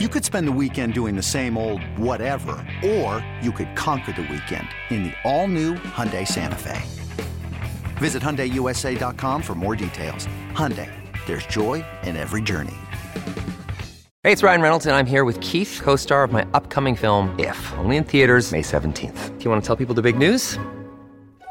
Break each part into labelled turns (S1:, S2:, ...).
S1: You could spend the weekend doing the same old whatever, or you could conquer the weekend in the all-new Hyundai Santa Fe. Visit HyundaiUSA.com for more details. Hyundai, there's joy in every journey.
S2: Hey, it's Ryan Reynolds, and I'm here with Keith, co-star of my upcoming film, If, only in theaters May 17th. Do you want to tell people the big news?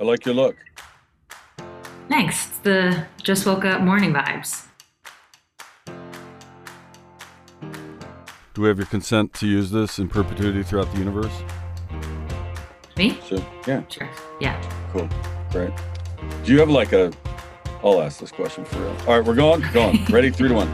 S3: I like your look.
S4: Thanks. It's the just woke up morning vibes.
S3: Do we have your consent to use this in perpetuity throughout the universe?
S4: Me?
S3: So, yeah,
S4: Sure. Yeah.
S3: cool. Great. Do you have like a. I'll ask this question for real. All right, we're going. Going. Ready? Three to one.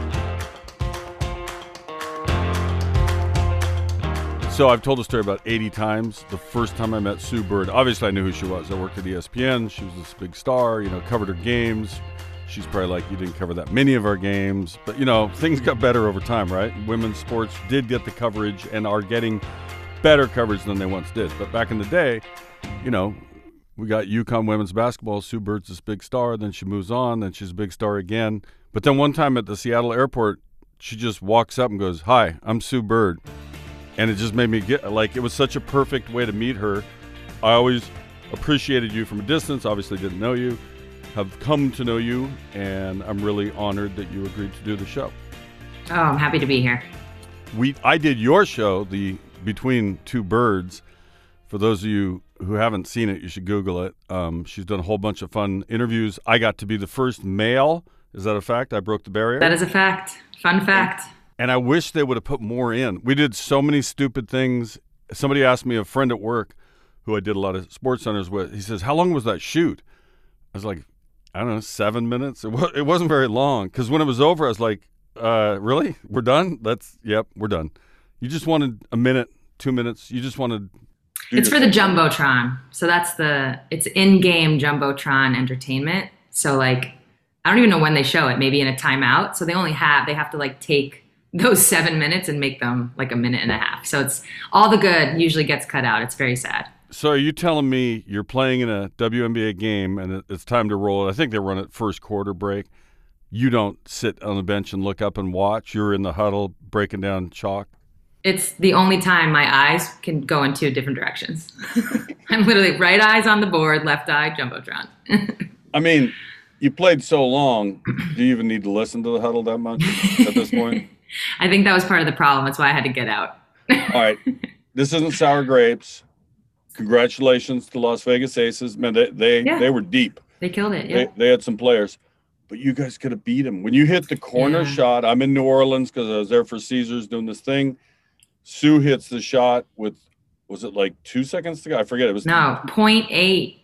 S3: So I've told the story about 80 times. The first time I met Sue Bird, obviously I knew who she was. I worked at ESPN. She was this big star, you know, covered her games. She's probably like, you didn't cover that many of our games. But, you know, things got better over time, right? Women's sports did get the coverage and are getting better coverage than they once did. But back in the day, you know, we got UConn women's basketball. Sue Bird's this big star. Then she moves on. Then she's a big star again. But then one time at the Seattle airport, she just walks up and goes, Hi, I'm Sue Bird and it just made me get like it was such a perfect way to meet her. I always appreciated you from a distance. Obviously, didn't know you, have come to know you, and I'm really honored that you agreed to do the show.
S4: Oh, I'm happy to be here.
S3: We I did your show, the Between Two Birds. For those of you who haven't seen it, you should Google it. Um, she's done a whole bunch of fun interviews. I got to be the first male. Is that a fact? I broke the barrier.
S4: That is a fact. Fun fact.
S3: And I wish they would have put more in. We did so many stupid things. Somebody asked me, a friend at work who I did a lot of sports centers with, he says, How long was that shoot? I was like, I don't know, seven minutes. It, wa- it wasn't very long because when it was over, I was like, uh, Really? We're done? That's, yep, we're done. You just wanted a minute, two minutes. You just wanted.
S4: It's for the. Jumbotron. So that's the, it's in game Jumbotron entertainment. So, like, I don't even know when they show it, maybe in a timeout. So they only have, they have to like take those seven minutes and make them like a minute and a half. So it's all the good usually gets cut out. It's very sad.
S3: So are you telling me you're playing in a WNBA game and it's time to roll it? I think they run it first quarter break. You don't sit on the bench and look up and watch. You're in the huddle breaking down chalk.
S4: It's the only time my eyes can go in two different directions. I'm literally right eyes on the board, left eye Jumbotron.
S3: I mean, you played so long. Do you even need to listen to the huddle that much at this point?
S4: I think that was part of the problem. That's why I had to get out.
S3: All right. This isn't sour grapes. Congratulations to Las Vegas Aces. Man, they they,
S4: Yeah.
S3: they were deep.
S4: They killed it. Yeah.
S3: They, they had some players, but you guys could have beat them. When you hit the corner
S4: Yeah.
S3: shot, I'm in New Orleans because I was there for Caesars doing this thing. Sue hits the shot with, was it like two seconds to go? I forget. It was
S4: No, point eight.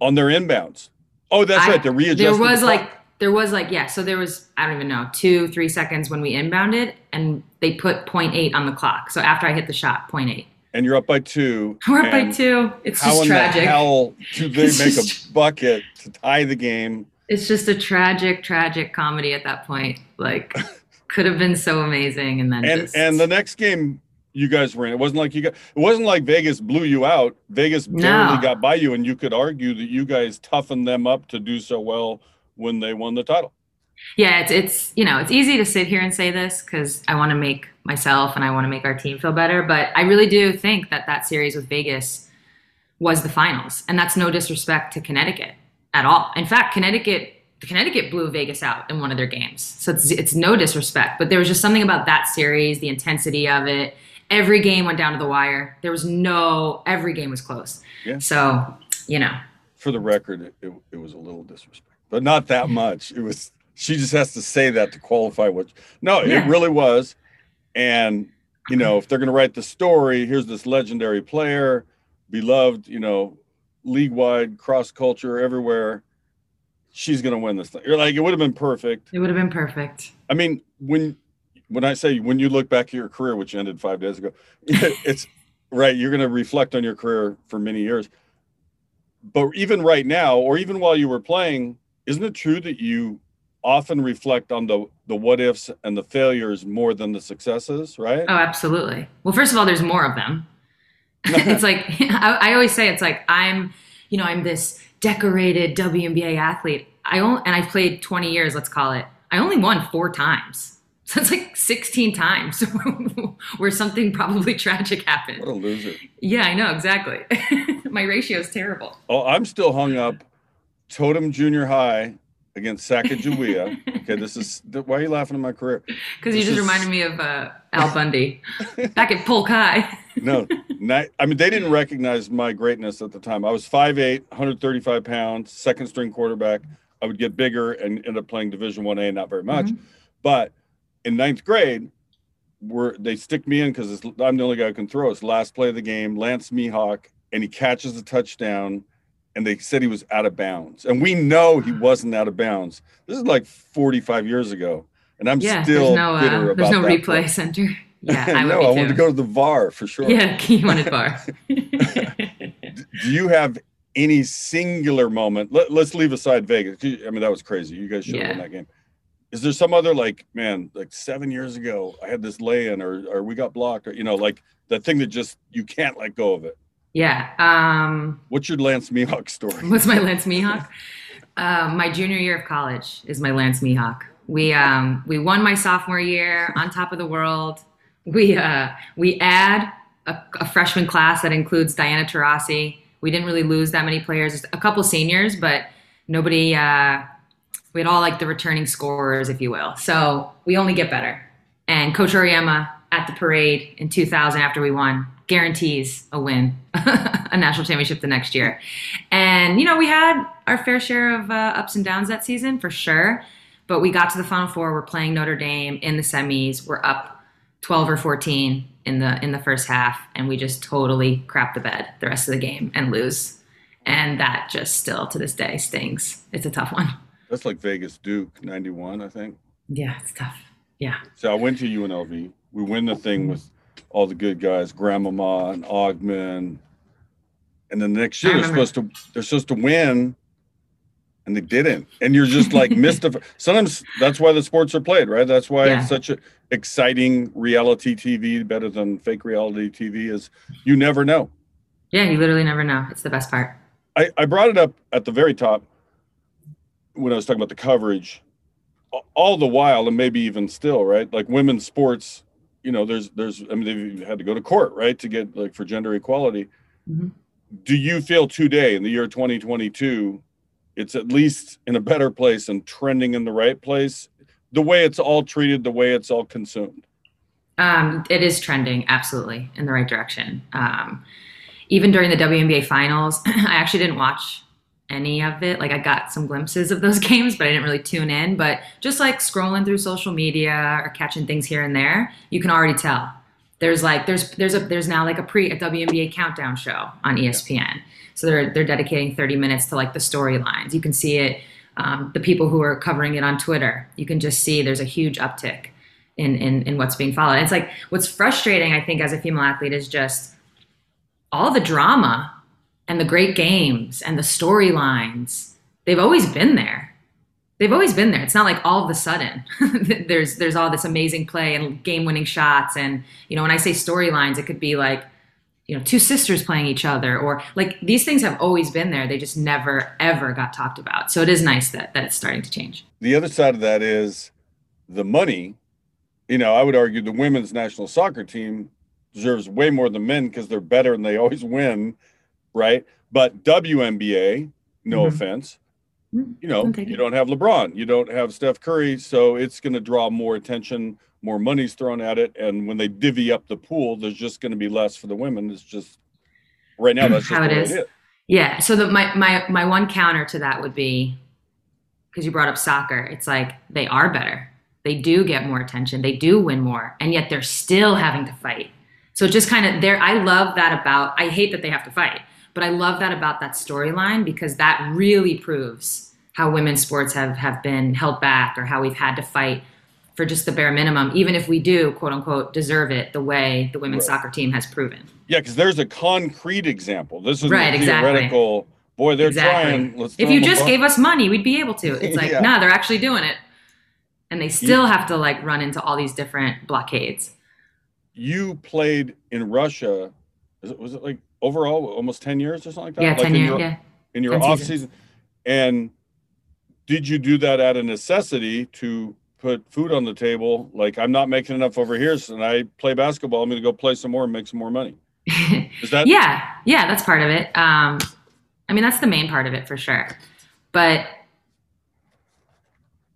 S3: on their inbounds. Oh, that's
S4: I-
S3: right. They readjusted.
S4: There was
S3: clock.
S4: like there was like yeah. So there was I don't even know two three seconds when we inbounded, and they put point eight on the clock. So after I hit the shot, point eight.
S3: and you're up by two.
S4: We're up by two. It's
S3: How
S4: just
S3: in
S4: tragic.
S3: the hell do they make a bucket to tie the game?
S4: It's just a tragic, tragic comedy at that point. Like could have been so amazing, and then
S3: And
S4: just,
S3: and the next game you guys were in, it wasn't like you got. It wasn't like Vegas blew you out. Vegas barely
S4: No.
S3: got by you, and you could argue that you guys toughened them up to do so well when they won the title.
S4: yeah, it's it's you know it's easy to sit here and say this because I want to make myself and I want to make our team feel better, but I really do think that that series with Vegas was the finals, and that's no disrespect to Connecticut at all. In fact, Connecticut Connecticut blew Vegas out in one of their games, so it's it's no disrespect, but there was just something about that series, the intensity of it. Every game went down to the wire. There was no every game was close.
S3: Yeah.
S4: So you know,
S3: For the record, it, it, it was a little disrespect, but not that much. It was. She just has to say that to qualify what. No,
S4: Yeah.
S3: it really was. And you know, if they're going to write the story, here's this legendary player, beloved, you know, league wide, cross culture, everywhere. She's going to win this thing. You're like, it would have been perfect.
S4: it would have been perfect.
S3: I mean, when when I say when you look back at your career, which ended five days ago, it's right. You're going to reflect on your career for many years. But even right now, or even while you were playing, isn't it true that you often reflect on the the what ifs and the failures more than the successes? Right?
S4: Oh, absolutely. Well, first of all, there's more of them. it's like I, I always say, it's like I'm, you know, I'm this decorated WNBA athlete. I only and I've played 20 years. Let's call it. I only won four times. So it's like 16 times where something probably tragic happened.
S3: What a loser.
S4: Yeah, I know, exactly. My ratio is terrible.
S3: Oh, I'm still hung up. Totem Junior High against Sacagawea. okay, this is why are you laughing at my career?
S4: Because you just is, reminded me of uh, Al Bundy back at Polk High.
S3: no, not, I mean they didn't recognize my greatness at the time. I was 5'8", 135 pounds, second string quarterback. I would get bigger and end up playing Division One A, not very much, mm-hmm. but in ninth grade, where they stick me in because I'm the only guy who can throw. It's last play of the game. Lance Mihawk, and he catches a touchdown, and they said he was out of bounds, and we know he wasn't out of bounds. This is like 45 years ago, and I'm
S4: yeah,
S3: still
S4: there's no, uh,
S3: bitter about
S4: There's no replay
S3: play.
S4: center. Yeah, I
S3: no, I wanted to go to the VAR for sure.
S4: Yeah, you wanted VAR.
S3: Do you have any singular moment? Let, us leave aside Vegas. I mean, that was crazy. You guys should have yeah. won that game is there some other like man like seven years ago i had this lay-in or or we got blocked or you know like the thing that just you can't let go of it
S4: yeah um
S3: what's your lance mihawk story?
S4: What's my lance mihawk? Uh, my junior year of college is my lance mihawk. We um we won my sophomore year on top of the world. We uh we add a, a freshman class that includes diana taurasi. We didn't really lose that many players a couple seniors but nobody uh we had all like the returning scorers, if you will. So we only get better. And Coach Auriemma at the parade in 2000 after we won guarantees a win, a national championship the next year. And, you know, we had our fair share of uh, ups and downs that season for sure. But we got to the Final Four. We're playing Notre Dame in the semis. We're up 12 or 14 in the in the first half, and we just totally crap the bed the rest of the game and lose. And that just still to this day stings. It's a tough one.
S3: That's like Vegas Duke '91, I think.
S4: Yeah, it's tough. Yeah.
S3: So I went to UNLV. We win the thing with all the good guys, Grandmama and Augmon. and then the next year they're supposed to they're supposed to win, and they didn't. And you're just like mystified. Sometimes that's why the sports are played, right? That's why yeah. it's such a exciting reality TV, better than fake reality TV. Is you never know.
S4: Yeah, you literally never know. It's the best part.
S3: I, I brought it up at the very top when I was talking about the coverage, all the while, and maybe even still, right? Like women's sports, you know, there's, there's, I mean, they've had to go to court, right, to get like for gender equality. Mm-hmm. Do you feel today in the year 2022, it's at least in a better place and trending in the right place? The way it's all treated, the way it's all consumed.
S4: Um, it is trending absolutely in the right direction. Um, even during the WNBA finals, I actually didn't watch any of it. Like I got some glimpses of those games, but I didn't really tune in. But just like scrolling through social media or catching things here and there, you can already tell. There's like there's there's a there's now like a pre a WNBA countdown show on ESPN. So they're they're dedicating 30 minutes to like the storylines. You can see it. Um, the people who are covering it on Twitter, you can just see there's a huge uptick in in, in what's being followed. And it's like what's frustrating, I think, as a female athlete is just all the drama and the great games and the storylines, they've always been there. They've always been there. It's not like all of a sudden there's there's all this amazing play and game-winning shots and you know when I say storylines it could be like you know two sisters playing each other or like these things have always been there. They just never ever got talked about. So it is nice that that it's starting to change.
S3: The other side of that is the money. You know, I would argue the women's national soccer team deserves way more than men because they're better and they always win right? But WNBA, no mm-hmm. offense, mm-hmm. you know, you don't have LeBron, you don't have Steph Curry, so it's going to draw more attention, more money's thrown at it, and when they divvy up the pool, there's just going to be less for the women. It's just right now that's how it is. it is.
S4: Yeah. So the, my my my one counter to that would be because you brought up soccer. It's like they are better. They do get more attention. They do win more, and yet they're still having to fight. So just kind of there. I love that about. I hate that they have to fight but I love that about that storyline because that really proves how women's sports have, have been held back or how we've had to fight for just the bare minimum, even if we do quote unquote deserve it the way the women's
S3: Right.
S4: soccer team has proven.
S3: Yeah, because there's a concrete example. This is
S4: Right, exactly.
S3: theoretical. Boy, they're
S4: exactly.
S3: trying. Let's
S4: if you just gave us money, we'd be able to. It's like,
S3: Yeah.
S4: nah, they're actually doing it. And they still have to like run into all these different blockades.
S3: you played in Russia. is it- Was it like overall almost ten years or something like that?
S4: Yeah,
S3: like
S4: 10
S3: in
S4: years.
S3: your,
S4: Yeah.
S3: in your
S4: 10
S3: off season. And did you do that out of necessity to put food on the table? Like I'm not making enough over here, so and I play basketball. I'm going to go play some more and make some more money. Is that
S4: yeah yeah that's part of it um i mean that's the main part of it for sure but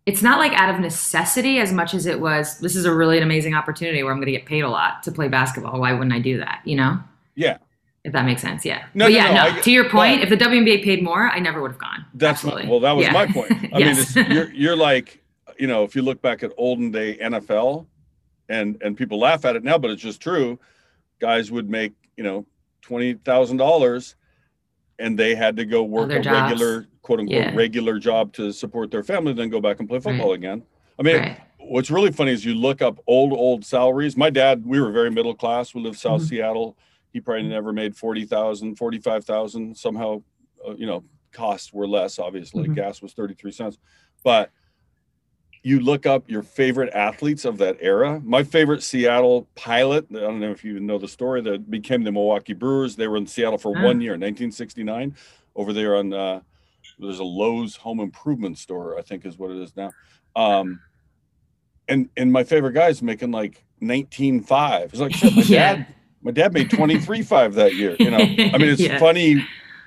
S4: it's not like out of necessity as much as it was this is a really an amazing opportunity where i'm going to get paid a lot to play basketball why wouldn't i do that you know
S3: Yeah,
S4: if that makes sense yeah
S3: No,
S4: but yeah
S3: no,
S4: no,
S3: I
S4: to your point
S3: but-
S4: if the WNBA paid more i never would have gone
S3: that's my, well. That was
S4: Yeah.
S3: my point. I
S4: Yes.
S3: mean, it's, you're you're like you know if you look back at olden day NFL, and and people laugh at it now, but it's just true. Guys would make you know twenty thousand dollars, and they had to go work
S4: Other
S3: a
S4: jobs.
S3: regular quote unquote
S4: Yeah.
S3: regular job to support their family, then go back and play football again. I mean,
S4: right
S3: what's really funny is you look up old old salaries. My dad, we were very middle class. We lived South
S4: Mhm.
S3: Seattle. He probably never made 40,000, 45,000. Somehow, uh, you know, costs were less obviously.
S4: Mhm.
S3: Gas was 33 cents. But you look up your favorite athletes of that era. My favorite Seattle pilot, I don't know if you know the story, that became the Milwaukee Brewers. They were in Seattle for
S4: Ah.
S3: one year, 1969, over there on uh, there's a Lowe's home improvement store, I think is what it is now. Um, and and my favorite guy's making like 19.5. It's like shit, my
S4: Yeah.
S3: dad, my dad made 23 five that year. You know, I mean, it's
S4: Yeah.
S3: funny.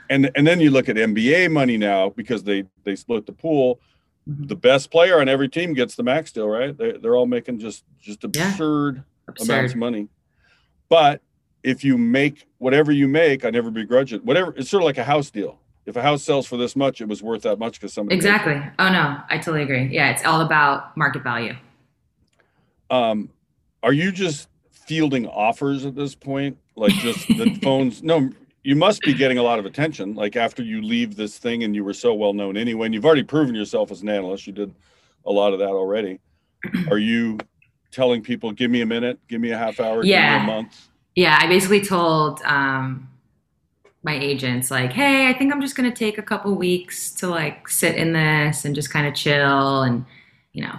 S3: And and then you look at NBA money now because they they split the pool.
S4: Mhm.
S3: The best player on every team gets the max deal, right? They they're all making just just
S4: Yeah.
S3: absurd amounts of money. But if you make whatever you make, I never begrudge it. Whatever, it's sort of like a house deal. If a house sells for this much, it was worth that much because somebody paid for it.
S4: exactly oh no i totally agree yeah it's all about market value
S3: Um, are you just fielding offers at this point? Like just the phones? No, you must be getting a lot of attention. Like after you leave this thing and you were so well known anyway, and you've already proven yourself as an analyst. You did a lot of that already. Are you telling people, "Give me a minute, give me a half hour,
S4: Yeah.
S3: give me a month"?
S4: Yeah, I basically told um, my agents like, "Hey, I think I'm just gonna take a couple weeks to like sit in this and just kind of chill and you know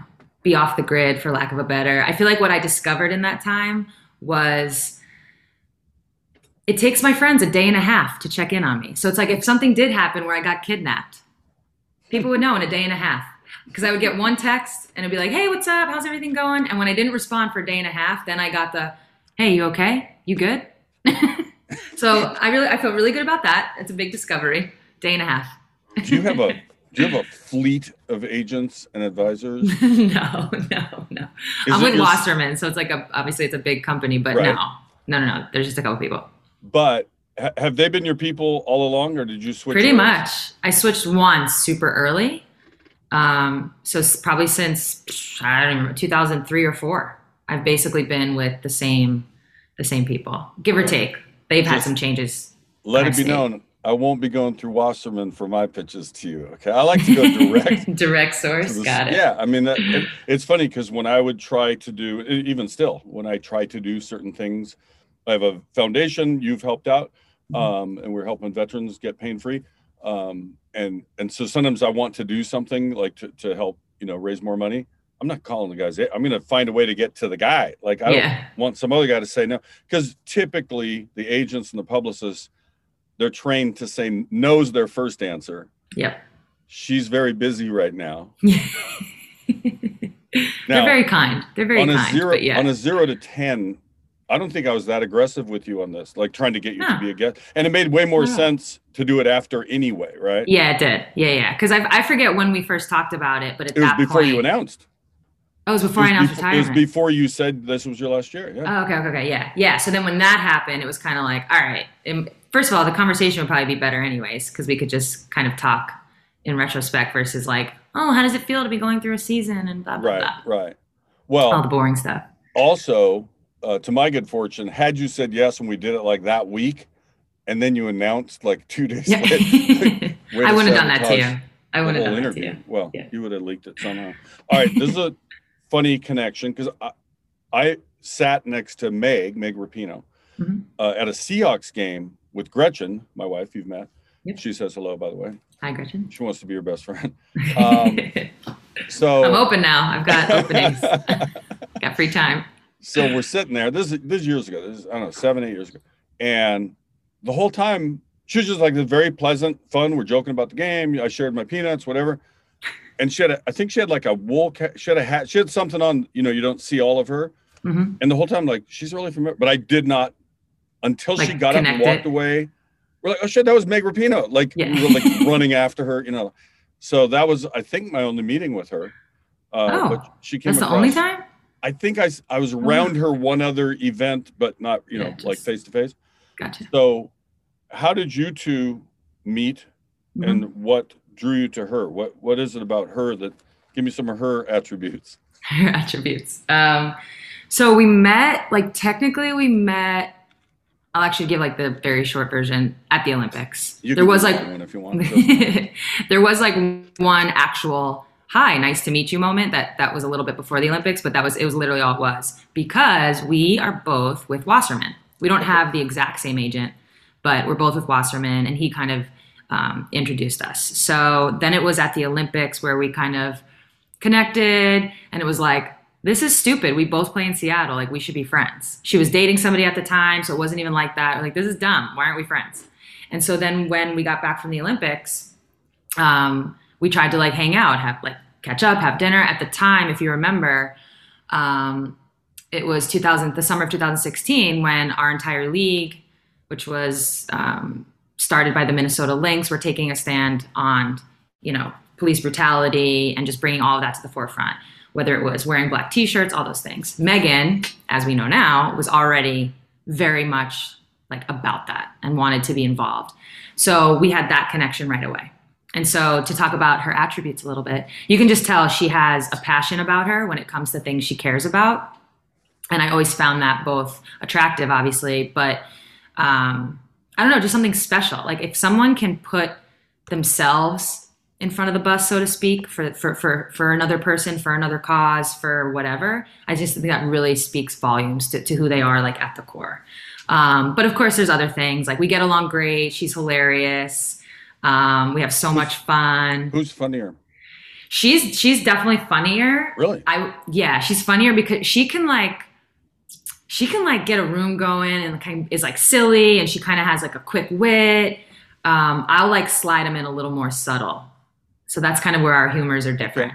S4: be off the grid, for lack of a better." I feel like what I discovered in that time was it takes my friends a day and a half to check in on me. So it's like if something did happen where I got kidnapped, people would know in a day and a half. Because I would get one text and it'd be like, "Hey, what's up? How's everything going?" And when I didn't respond for a day and a half, then I got the, "Hey, you okay? You good?" so I really, I feel really good about that. It's a big discovery. Day and a half.
S3: Do you have a do you have a fleet of agents and advisors?
S4: no, no, no.
S3: Is
S4: I'm with
S3: your-
S4: Wasserman, so it's like a obviously it's a big company, but
S3: Right.
S4: no, no, no, no. There's just a couple people.
S3: But ha- have they been your people all along, or did you switch?
S4: Pretty much. I switched once super early. Um, so probably since I don't even remember 2003 or four, I've basically been with the same the same people, give or take. They've had some changes.
S3: Let it be known, I won't be going through Wasserman for my pitches to you. Okay, I like to go direct.
S4: Direct source.
S3: the-
S4: Got it.
S3: Yeah, I mean, that, it, it's funny because when I would try to do, even still, when I try to do certain things, I have a foundation. You've helped out,
S4: Mm-hmm.
S3: um, and we're helping veterans get pain free. Um, and and so sometimes I want to do something like to, to help, you know, raise more money. I'm not calling the guys. I'm going to find a way to get to the guy. Like I
S4: Yeah.
S3: don't want some other guy to say no, because typically the agents and the publicists, they're trained to say no's their first answer.
S4: Yep.
S3: She's very busy right now.
S4: They're very kind. They're very
S3: on a
S4: kind.
S3: zero
S4: but yeah.
S3: on a zero to ten, I don't think I was that aggressive with you on this, like trying to get you to be a guest. And it made way more
S4: No.
S3: sense to do it after anyway, right?
S4: yeah, it did. Yeah, yeah. Because I I forget when we first talked about it, but at
S3: It was before
S4: point,
S3: you announced.
S4: Oh, it was before
S3: it
S4: I
S3: was
S4: announced
S3: before, it was before you said this was your last year. Yeah.
S4: Oh, okay, okay, okay, yeah, yeah. So then when that happened, it was kind of like, all right. First of all, the conversation would probably be better anyways because we could just kind of talk in retrospect versus like, oh, how does it feel to be going through a season and blah blah
S3: right,
S4: blah,
S3: right. Well,
S4: all the boring stuff.
S3: also, uh, to my good fortune, had you said yes and we did it like that week, and then you announced like two days
S4: Yeah.
S3: later,
S4: I wouldn't have done that to you. I wouldn't have done that to you.
S3: Well,
S4: Yeah.
S3: you would have leaked it somehow. All right, this is a funny connection because I, I sat next to Meg, Meg Rapinoe,
S4: Mhm.
S3: uh, at a Seahawks game with Gretchen, my wife. You've met.
S4: Yep.
S3: She says hello, by the way.
S4: Hi, Gretchen.
S3: She wants to be your best friend. Um, So
S4: I'm open now. I've got openings. got free time.
S3: so we're sitting there. This is this is years ago. This is I don't know seven eight years ago, and the whole time she was just like this very pleasant, fun. We're joking about the game. I shared my peanuts, whatever. And she had, a, I think she had like a wool. Ca- she had a hat. She had something on. You know, you don't see all of her.
S4: hmm
S3: And the whole time, like she's really familiar, but I did not until she got up and walked
S4: it?
S3: away. We're like, oh shit, that was Meg Rapinoe. Like
S4: Yeah.
S3: we were like running after her, you know. So that was, I think, my only meeting with her. Uh,
S4: Oh,
S3: but she came
S4: That's the only time?
S3: I think I I was around her one other event, but not, you know,
S4: Yeah,
S3: like face to face.
S4: Gotcha.
S3: So, how did you two meet,
S4: Mhm.
S3: and what drew you to her? What What is it about her that? Give me some of her attributes.
S4: her attributes. Um, so we met, like technically we met. I'll actually give like the very short version at the Olympics.
S3: You
S4: there was like
S3: if you want.
S4: there was like one actual hi, nice to meet you moment that that was a little bit before the Olympics, but that was it was literally all it was because we are both with Wasserman. We don't have the exact same agent, but we're both with Wasserman, and he kind of um, introduced us. So then it was at the Olympics where we kind of connected, and it was like, this is stupid. We both play in Seattle. Like, we should be friends. She was dating somebody at the time, so it wasn't even like that. Like, this is dumb. Why aren't we friends? And so then when we got back from the Olympics, um, we tried to like hang out, have like catch up, have dinner. At the time, if you remember, um, it was 2000, the summer of 2016, when our entire league, which was um, started by the Minnesota Lynx, were taking a stand on, you know, police brutality and just bringing all of that to the forefront. Whether it was wearing black T-shirts, all those things. Megan, as we know now, was already very much like about that and wanted to be involved. So we had that connection right away. And so to talk about her attributes a little bit, you can just tell she has a passion about her when it comes to things she cares about. And I always found that both attractive, obviously, but um, I don't know, just something special. Like if someone can put themselves in front of the bus, so to speak, for for for for another person, for another cause, for whatever, I just think that really speaks volumes to, to who they are, like at the core. Um, but of course, there's other things like we get along great. She's hilarious. Um, we have so much fun.
S3: Who's funnier?
S4: She's she's definitely funnier.
S3: Really?
S4: I yeah, she's funnier because she can like she can like get a room going and kind of is like silly and she kind of has like a quick wit. Um, I'll like slide them in a little more subtle. So that's kind of where our humors are different.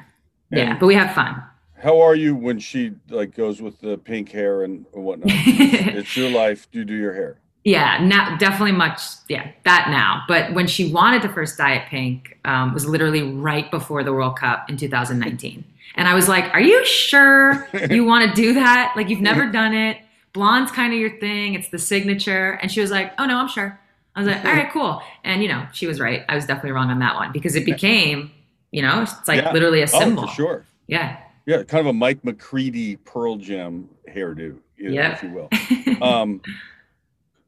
S4: Yeah,
S3: And-
S4: but we have fun.
S3: How are you when she like goes with the pink hair and whatnot? it's your life. Do you do your hair.
S4: Yeah, now definitely much. Yeah, that now. But when she wanted to first dye it pink, um, was literally right before the World Cup in 2019, and I was like, "Are you sure you want to do that? Like you've never done it. Blonde's kind of your thing. It's the signature." And she was like, "Oh no, I'm sure." I was like, "All right, cool." And you know, she was right. I was definitely wrong on that one because it became, you know, it's like
S3: Yeah.
S4: literally a symbol.
S3: Oh, for sure.
S4: Yeah.
S3: Yeah, kind of a Mike McCready Pearl Jam hairdo, you know,
S4: Yep.
S3: if you will. Um,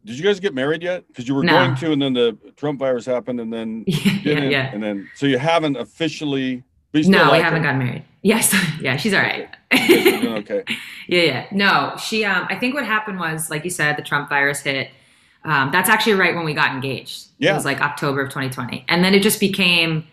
S3: did you guys get married yet? Because you were
S4: No.
S3: going to, and then the Trump virus happened, and then
S4: yeah, yeah.
S3: and then so you haven't officially. you
S4: No, we
S3: like
S4: haven't
S3: her.
S4: gotten married. Yes, yeah, she's all right.
S3: You're okay.
S4: Yeah, yeah. No, she. Um, I think what happened was, like you said, the Trump virus hit. Um, that's actually right when we got engaged. It was like October of 2020, and then it just became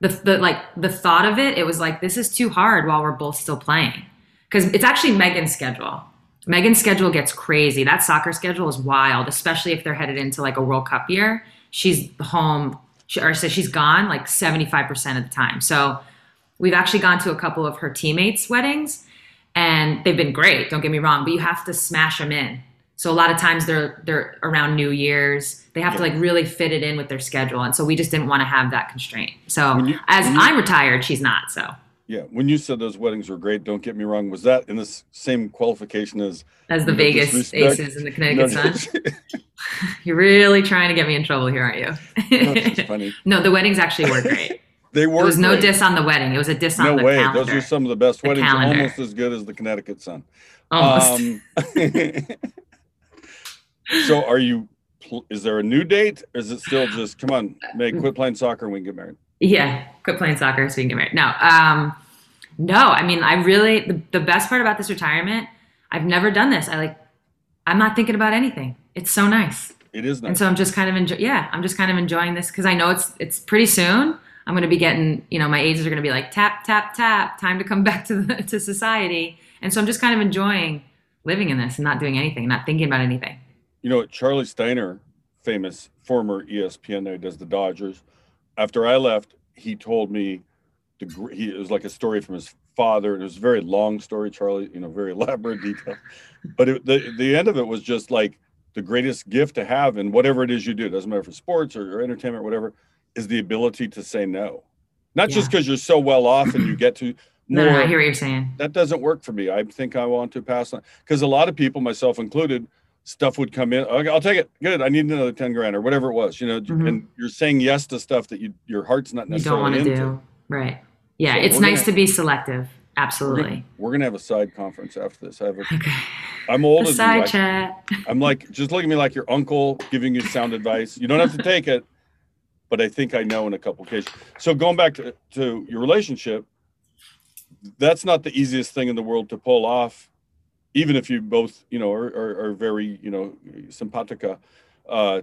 S4: the the like the thought of it. It was like this is too hard while we're both still playing because it's actually Megan's schedule. Megan's schedule gets crazy. That soccer schedule is wild, especially if they're headed into like a World Cup year. She's home, or so she's gone like 75% of the time. So we've actually gone to a couple of her teammates' weddings and they've been great don't get me wrong but you have to smash them in so a lot of times they're they're around new year's they have to like really fit it in with their schedule and so we just didn't want to have that constraint so
S3: you-
S4: as
S3: you-
S4: i'm retired she's not so
S3: Yeah, when you said those weddings were great, don't get me wrong. Was that in the same qualification as
S4: as the vegas aces and the
S3: No,
S4: connecticut sun you're really trying to get me in trouble here aren't
S3: no,
S4: you
S3: funny.
S4: no the weddings actually were great
S3: They were.
S4: there was no
S3: great.
S4: diss on the wedding it was a diss on
S3: No
S4: the
S3: way.
S4: calendar
S3: Those are some of the best
S4: The
S3: weddings,
S4: calendar.
S3: almost as good as the Connecticut Sun.
S4: almost
S3: Um, so, are you? Is there a new date? Or is it still just come on, Meg, quit playing soccer and we can get married?
S4: Yeah, quit playing soccer so we can get married. No, um, No, I mean, I really, the, the best part about this retirement, I've never done this. I like, I'm not thinking about anything. It's so nice.
S3: It is nice.
S4: And so I'm just kind of enjoy. Yeah, I'm just kind of enjoying this because I know it's it's pretty soon. I'm going to be getting, you know, my ages are going to be like tap tap tap, time to come back to the, to society. And so I'm just kind of enjoying living in this and not doing anything, not thinking about anything.
S3: You know, Charlie Steiner, famous former ESPN guy, does the Dodgers. After I left, he told me the he it was like a story from his father, and it was a very long story, Charlie. You know, very elaborate detail. But it, the the end of it was just like the greatest gift to have, and whatever it is you do, doesn't matter for sports or, or entertainment, or whatever, is the ability to say no. Not just because you're so well off and you get to
S4: No, no, I hear what you're saying.
S3: that doesn't work for me. I think I want to pass on because a lot of people, myself included, stuff would come in. Okay, I'll take it. Good. I need another ten grand or whatever it was. You know,
S4: Mhm.
S3: and you're saying yes to stuff that you your heart's not
S4: You don't
S3: necessarily
S4: want to
S3: into.
S4: do. Right. Yeah,
S3: So
S4: it's nice
S3: gonna-
S4: to be selective.
S3: We're
S4: Absolutely.
S3: gonna, we're gonna have a side conference after this. I have a,
S4: Okay.
S3: I'm
S4: A
S3: older than you.
S4: side
S3: I-
S4: chat.
S3: I'm like, just look at me like your uncle giving you sound advice. You don't have to take it, but I think I know in a couple cases. So going back to, to your relationship, that's not the easiest thing in the world to pull off, even if you both, you know, are, are, are very, you know, simpatica. Uh,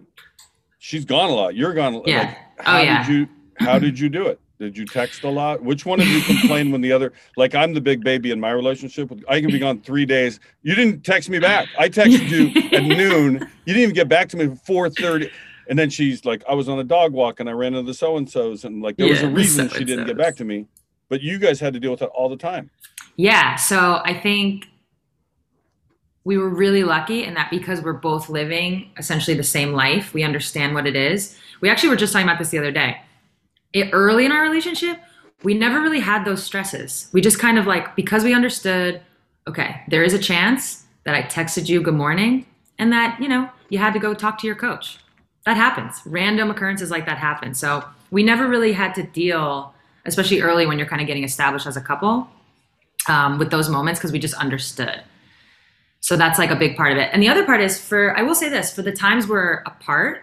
S3: she's gone a lot. You're gone. a lot.
S4: Yeah.
S3: Like,
S4: Oh,
S3: how
S4: yeah.
S3: did you, how did you do it? Did you text a lot? Which one of you complained when the other, like I'm the big baby in my relationship. with- I can be gone three days. You didn't text me back. I texted you at noon. You didn't even get back to me at 4:30. And then she's like, I was on a dog walk and I ran into the so and so's and like there was a reason she didn't get back to me. But you guys had to deal with it all the time.
S4: Yeah, so I think we were really lucky in that because we're both living essentially the same life, we understand what it is. We actually were just talking about this the other day. It, early in our relationship, we never really had those stresses. We just kind of like, because we understood, okay, there is a chance that I texted you good morning and that, you know, you had to go talk to your coach. That happens. Random occurrences like that happen. So we never really had to deal, especially early when you're kind of getting established as a couple, um, with those moments because we just understood. So that's like a big part of it. And the other part is for, I will say this, for the times we're apart,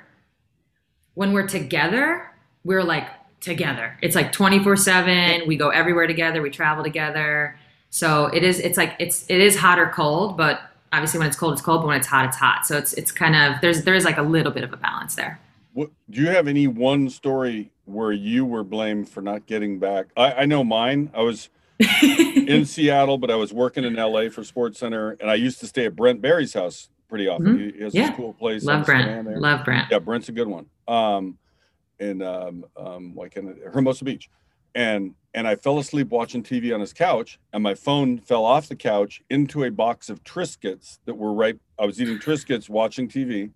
S4: when we're together, we're like together. It's like 24 7. We go everywhere together, we travel together. So it is, it's like, it's, it is hot or cold, but obviously when it's cold, it's cold, but when it's hot, it's hot. So it's, it's kind of, there's, there is like a little bit of a balance there.
S3: What, do you have any one story where you were blamed for not getting back? I, I know mine. I was in Seattle, but I was working in LA for Sports Center, and I used to stay at Brent Barry's house pretty often. He, he has
S4: Mm-hmm. Yeah.
S3: this cool place.
S4: Love Brent. Love Brent.
S3: Yeah, Brent's a good one. Um, in um, um, like in Hermosa Beach, and and I fell asleep watching TV on his couch, and my phone fell off the couch into a box of Triscuits that were right. I was eating Triscuits, watching TV.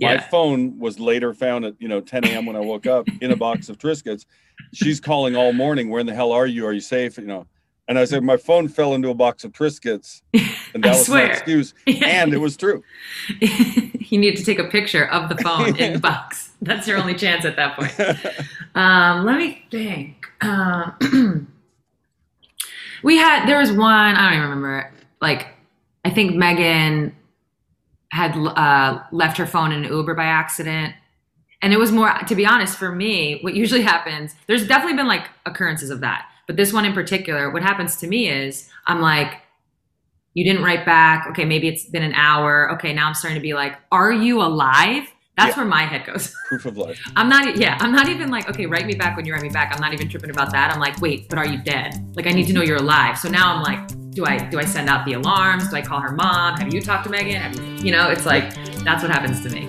S3: My phone was later found at you know 10 a.m. when I woke up in a box of Triscuits. She's calling all morning. Where in the hell are you? Are you safe? You know. And I said my phone fell into a box of Triscuits, and that
S4: I
S3: was my
S4: swear.
S3: excuse. And it was true.
S4: you need to take a picture of the phone in the box. That's your only chance at that point. Um, let me think. Um, we had there was one I don't even remember. Like I think Megan had uh, left her phone in an Uber by accident, and it was more. To be honest, for me, what usually happens. There's definitely been like occurrences of that, but this one in particular, what happens to me is I'm like. You didn't write back. Okay, maybe it's been an hour. Okay, now I'm starting to be like, are you alive? That's
S3: Yeah.
S4: where my head goes.
S3: Proof of life.
S4: I'm not, yeah, I'm not even like, okay, write me back when you write me back. I'm not even tripping about that. I'm like, wait, but are you dead? Like, I need to know you're alive. So now I'm like, do I do I send out the alarms? Do I call her mom? Have you talked to Megan? You know, it's like that's what happens to me.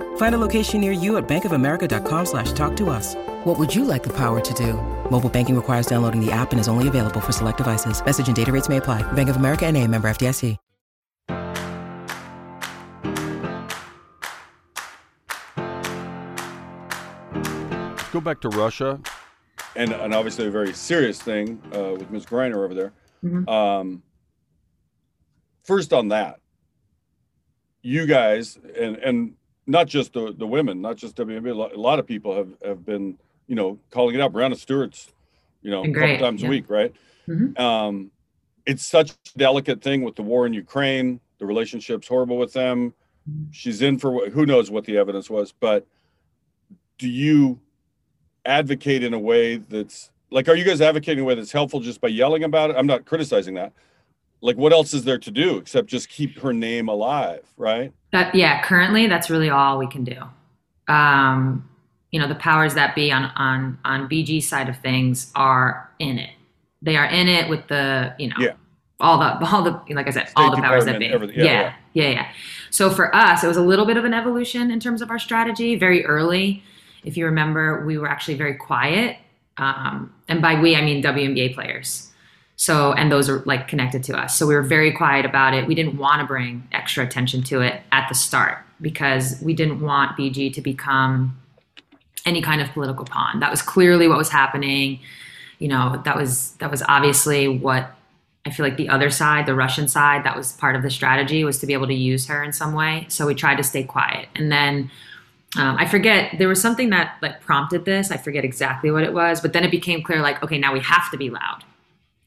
S5: Find a location near you at bankofamerica.com slash talk to us. What would you like the power to do? Mobile banking requires downloading the app and is only available for select devices. Message and data rates may apply. Bank of America and a member FDIC.
S3: go back to Russia, and, and obviously a very serious thing uh, with Ms. Griner over there.
S4: Mhm.
S3: Um, first on that, you guys and and not just the the women, not just WNBA, a lot, a lot of people have have been you know calling it out. Breanna Stewart's, you know, a couple times
S4: yeah.
S3: a week, right?
S4: Mhm.
S3: Um, it's such a delicate thing with the war in Ukraine. The relationship's horrible with them. She's in for who knows what the evidence was, but do you advocate in a way that's like are you guys advocating in a way that's helpful just by yelling about it i'm not criticizing that like what else is there to do except just keep her name alive right
S4: That yeah, currently that's really all we can do. Um, you know, the powers that be on on on BG side of things are in it. They are in it with the you know
S3: Yeah.
S4: all the all the like I said all the powers that be.
S3: everything. Yeah,
S4: yeah, yeah, yeah. So for us, it was a little bit of an evolution in terms of our strategy. Very early, if you remember, we were actually very quiet, um, and by we I mean WNBA players. So, and those are like connected to us. So we were very quiet about it. We didn't want to bring extra attention to it at the start because we didn't want BG to become any kind of political pawn. That was clearly what was happening. You know, that was that was obviously what I feel like the other side, the Russian side, that was part of the strategy was to be able to use her in some way. So we tried to stay quiet. And then um, I forget there was something that like prompted this. I forget exactly what it was, but then it became clear like, okay, now we have to be loud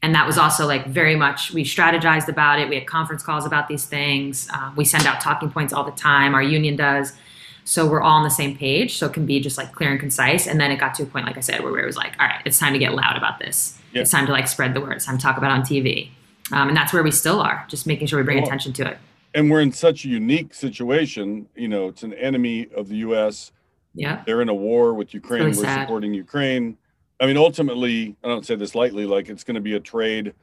S4: and that was also like very much we strategized about it. We had conference calls about these things. Um, we send out talking points all the time. Our union does. So we're all on the same page so it can be just like clear and concise. And then it got to a point like i said where it was like all right it's time to get loud about this.
S3: Yeah.
S4: it's time to like spread the word. It's time to talk about it on tv um, and that's where we still are just making sure we bring
S3: Cool.
S4: attention to it.
S3: and we're in such a unique situation you know it's an enemy of the us
S4: yeah.
S3: They're in a war with ukraine.
S4: Really
S3: we're
S4: sad.
S3: supporting ukraine i mean ultimately i don't say this lightly like it's going to be a trade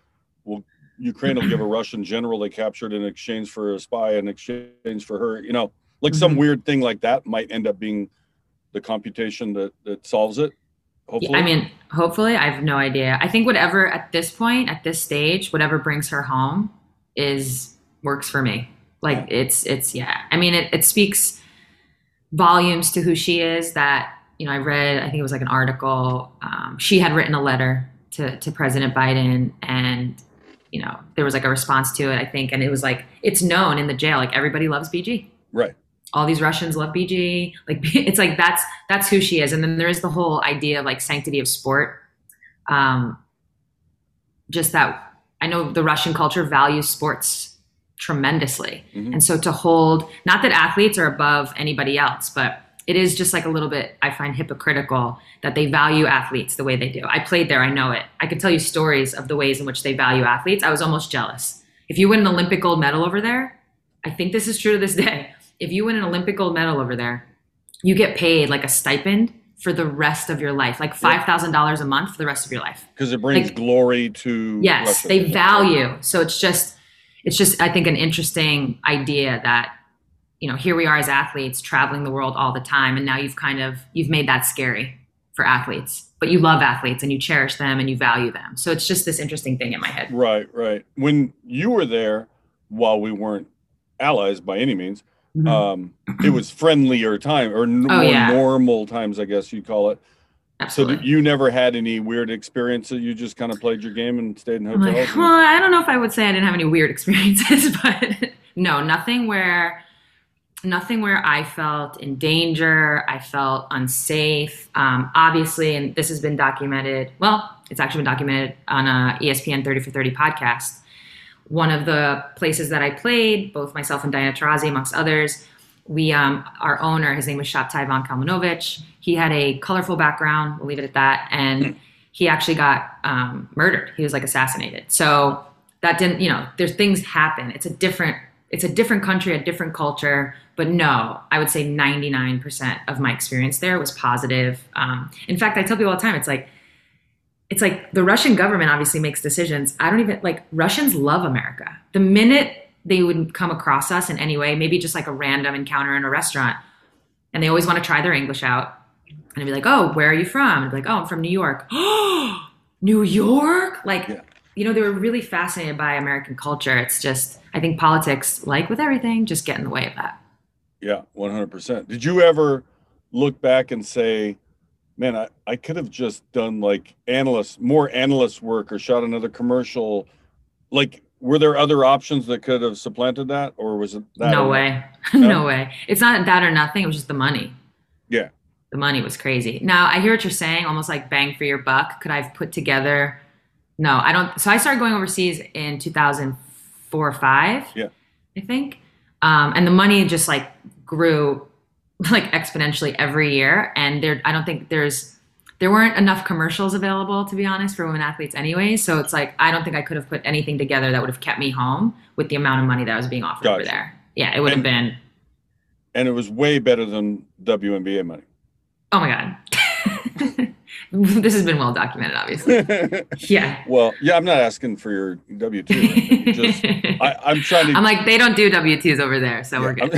S3: well ukraine will give a russian general they captured in exchange for a spy in exchange for her you know like some
S4: Mhm.
S3: weird thing like that might end up being the computation that that solves it hopefully
S4: I mean, hopefully, I have no idea. I think whatever at this point, at this stage, whatever brings her home is works for me. Like it's it's yeah. I mean, it, it speaks volumes to who she is. That you know, I read. I think it was like an article. Um, she had written a letter to to President Biden, and you know, there was like a response to it. I think, and it was like it's known in the jail. Like everybody loves BG
S3: right
S4: all these Russians love BG. Like it's like that's that's who she is. And then there is the whole idea of like sanctity of sport. Um, just that I know the Russian culture values sports tremendously,
S3: Mhm.
S4: and so to hold not that athletes are above anybody else, but it is just like a little bit I find hypocritical that they value athletes the way they do. I played there, I know it. I could tell you stories of the ways in which they value athletes. I was almost jealous. If you win an Olympic gold medal over there, I think this is true to this day. If you win an Olympic gold medal over there, you get paid like a stipend for the rest of your life, like five thousand dollars a month for the rest of your life.
S3: because it brings
S4: Like-
S3: glory to
S4: Yes,
S3: Russia.
S4: they value. So it's just, it's just I think an interesting idea that you know here we are as athletes traveling the world all the time, and now you've kind of you've made that scary for athletes, but you love athletes and you cherish them and you value them. So it's just this interesting thing in my head.
S3: Right, right. When you were there, while we weren't allies by any means,
S4: Mhm.
S3: um, it was friendlier time or n-
S4: Oh,
S3: more
S4: yeah.
S3: normal times, I guess you'd call it. So
S4: Absolutely.
S3: that you never had any weird experiences. You just kind of played your game and stayed in hotels.
S4: like, well, I don't know if I would say I didn't have any weird experiences, but no, nothing where, nothing where I felt in danger. I felt unsafe. Um, obviously, and this has been documented. Well, it's actually been documented on a E ESPN 30 for 30 podcast. One of the places that I played, both myself and Diana Taurasi, amongst others, we um, our owner, his name was Shabtai Von Kalmanovich. He had a colorful background. We'll leave it at that. And he actually got um, murdered. He was like assassinated. So that didn't, you know, there's things happen. It's a different, it's a different country, a different culture. But no, I would say 99% of my experience there was positive. Um, in fact, I tell people all the time, it's like, it's like the Russian government obviously makes decisions. I don't even like Russians love America. The minute they would come across us in any way, maybe just like a random encounter in a restaurant, and they always want to try their English out. And I'd be like, "Oh, where are you from?" I'd be like, "Oh, I'm from New York." New York? Like,
S3: Yeah.
S4: you know, they were really fascinated by American culture. It's just, I think politics, like with everything, just get in the way of that.
S3: Yeah, one hundred percent. Did you ever look back and say, "Man, I, I could have just done like analyst, more analyst work, or shot another commercial"? Like, were there other options that could have supplanted that, or was it that?
S4: no way.
S3: No?
S4: no way. It's not that or nothing. It was just the money.
S3: Yeah.
S4: The money was crazy. Now, I hear what you're saying, almost like bang for your buck. Could I have put together? No, I don't. So I started going overseas in 2004 or five.
S3: Yeah.
S4: I think. Um, and the money just like grew like exponentially every year. And there, I don't think there's, there weren't enough commercials available to be honest for women athletes anyway. So it's like, I don't think I could have put anything together that would have kept me home with the amount of money that was being offered over there. Yeah. It would have been,
S3: And it was way better than WNBA money.
S4: oh my God. this has been well documented, obviously. Yeah.
S3: well, yeah, I'm not asking for your W two. Just, I, I'm trying to.
S4: I'm like, they don't do W 2s over there. So we're good.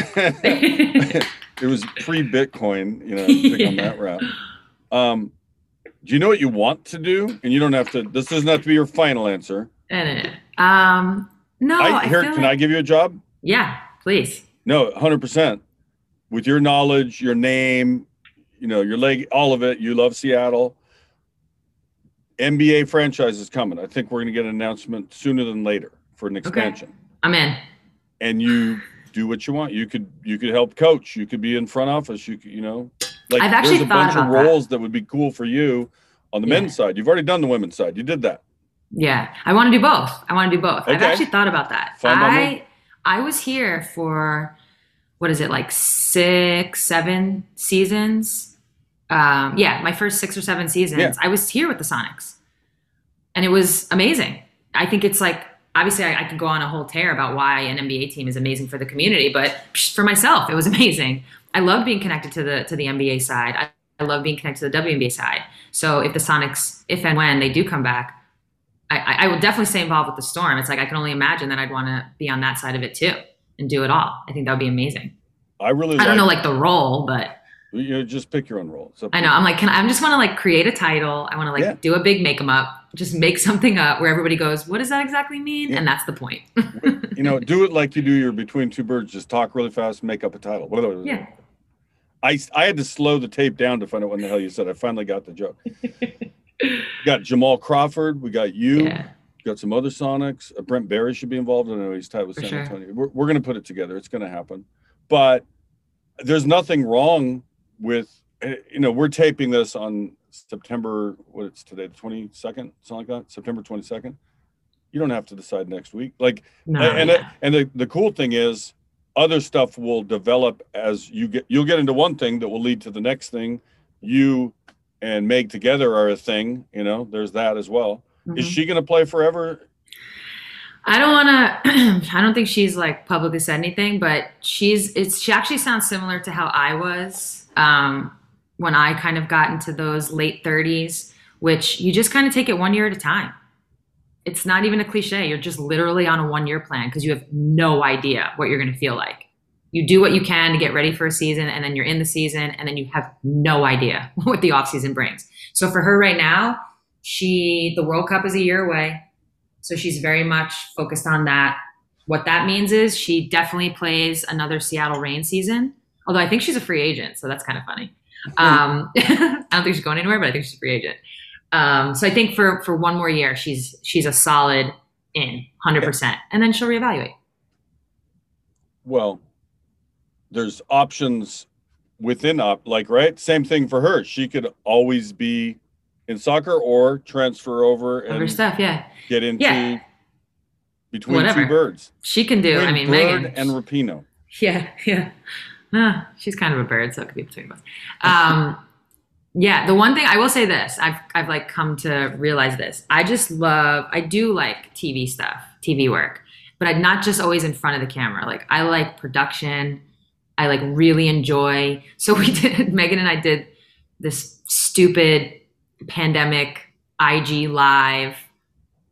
S3: It was pre-Bitcoin, you know, pick on that route. Um, do you know what you want to do? And you don't have to. This doesn't have to be your final answer.
S4: um, no, I,
S3: I, here, can
S4: like-
S3: I give you a job?
S4: Yeah, please.
S3: No, hundred percent. With your knowledge, your name, you know, your leg, all of it. You love Seattle. NBA franchise is coming. I think we're going to get an announcement sooner than later for an expansion. Okay.
S4: I'm in.
S3: And you do what you want. You could you could help coach. You could be in front office. You could you know, like
S4: I've actually
S3: there's a bunch of
S4: about that.
S3: roles that. would be cool for you on the
S4: Yeah.
S3: men's side. You've already done the women's side. You did that.
S4: Yeah, I want to do both. I want to do both. I've actually thought about that.
S3: Fine
S4: I. I was here for what is it like six, seven seasons? Um, yeah, my first six or seven seasons.
S3: Yeah.
S4: I was here with the Sonics, and it was amazing. I think it's like obviously I, I could go on a whole tear about why an NBA team is amazing for the community, but psh, for myself, it was amazing. I love being connected to the to the NBA side. I, I love being connected to the WNBA side. So if the Sonics, if and when they do come back, I, I I will definitely stay involved with the storm. It's like I can only imagine that I'd want to be on that side of it too and do it all. I think that would be amazing.
S3: I really.
S4: I don't know
S3: like-
S4: like the role, but
S3: You know, just pick your own role. To
S4: I know. I'm like, can I, I just want to like create a title. I want to like
S3: Yeah.
S4: do a big make 'em up, just make something up where everybody goes, what does that exactly mean?
S3: Yeah.
S4: And that's the point.
S3: you know, do it like you do your between two birds. Just talk really fast, make up a title.
S4: Yeah.
S3: I I had to slow the tape down to find out what the hell you said. I finally got the joke. Got Jamal Crawford. We got you.
S4: Yeah.
S3: Got some other Sonics. Uh, Brent Barry should be involved. I know he's tied with
S4: For
S3: San
S4: sure.
S3: Antonio. We're, we're going to put it together. It's going to happen. But there's nothing wrong with, eh, you know, we're taping this on September, what it's today, the 22nd, something like that, September 22nd. You don't have to decide next week. Like,
S4: No,
S3: and
S4: yeah.
S3: and the, the cool thing is other stuff will develop as you get you'll get into one thing that will lead to the next thing you and meg together are a thing you know there's that as well is
S4: Mhm.
S3: she going to play forever
S4: I don't want to. I don't think she's like publicly said anything, but she's. It's. She actually sounds similar to how I was um, when I kind of got into those late thirties, which you just kind of take it one year at a time. It's not even a cliche. You're just literally on a one year plan because you have no idea what you're going to feel like. You do what you can to get ready for a season, and then you're in the season, and then you have no idea what the off season brings. So for her right now, she the World Cup is a year away. So she's very much focused on that. What that means is she definitely plays another Seattle Reign season. Although I think she's a free agent, so that's kind of funny. Um, I don't think she's going anywhere, but I think she's a free agent. Um, so I think for for one more year, she's she's a solid in, hundred percent, and then she'll reevaluate.
S3: well there's options within op like right same thing for her she could always be in soccer or transfer over and
S4: stuff, yeah,
S3: get into
S4: Yeah.
S3: between
S4: Whatever.
S3: two birds
S4: she can do. I mean,
S3: bird
S4: Megan
S3: and Rapinoe
S4: Yeah, yeah. Ah, she's kind of a bird, so it could be between both. Um, yeah, the one thing I will say this, I've I've like come to realize this. I just love, I do like TV stuff, TV work, but I'm not just always in front of the camera. Like I like production. I like really enjoy. So we did, Megan and I did this stupid pandemic IG live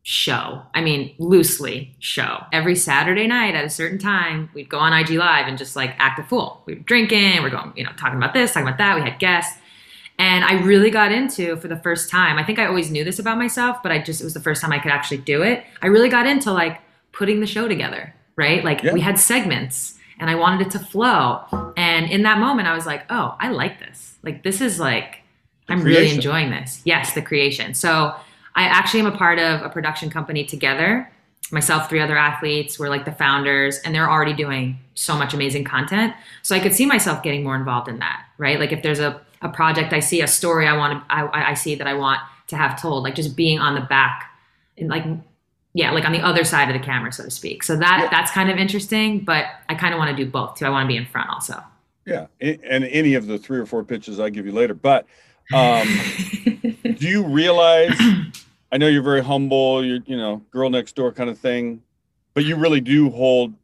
S4: show. I mean, loosely show. Every Saturday night at a certain time, we'd go on IG Live and just like act a fool. We were drinking, we're going, you know, talking about this, talking about that. We had guests. And I really got into for the first time. I think I always knew this about myself, but I just, it was the first time I could actually do it. I really got into like putting the show together, right? Like
S3: Yeah.
S4: we had segments and I wanted it to flow. And in that moment, I was like, oh, I like this. Like, this is like, I'm really enjoying this. Yes, the creation. So I actually am a part of a production company together. Myself, three other athletes, we're like the founders, and they're already doing so much amazing content. So I could see myself getting more involved in that, right? Like if there's a, a project I see, a story I want to, I, I see that I want to have told, like just being on the back and like, yeah, like on the other side of the camera, so to speak. So that
S3: Yeah.
S4: that's kind of interesting, but I kind of want to do both too. I want to be in front also.
S3: Yeah, and any of the three or four pitches I give you later. But um, do you realize? I know you're very humble. You're you know girl next door kind of thing, but you really do hold.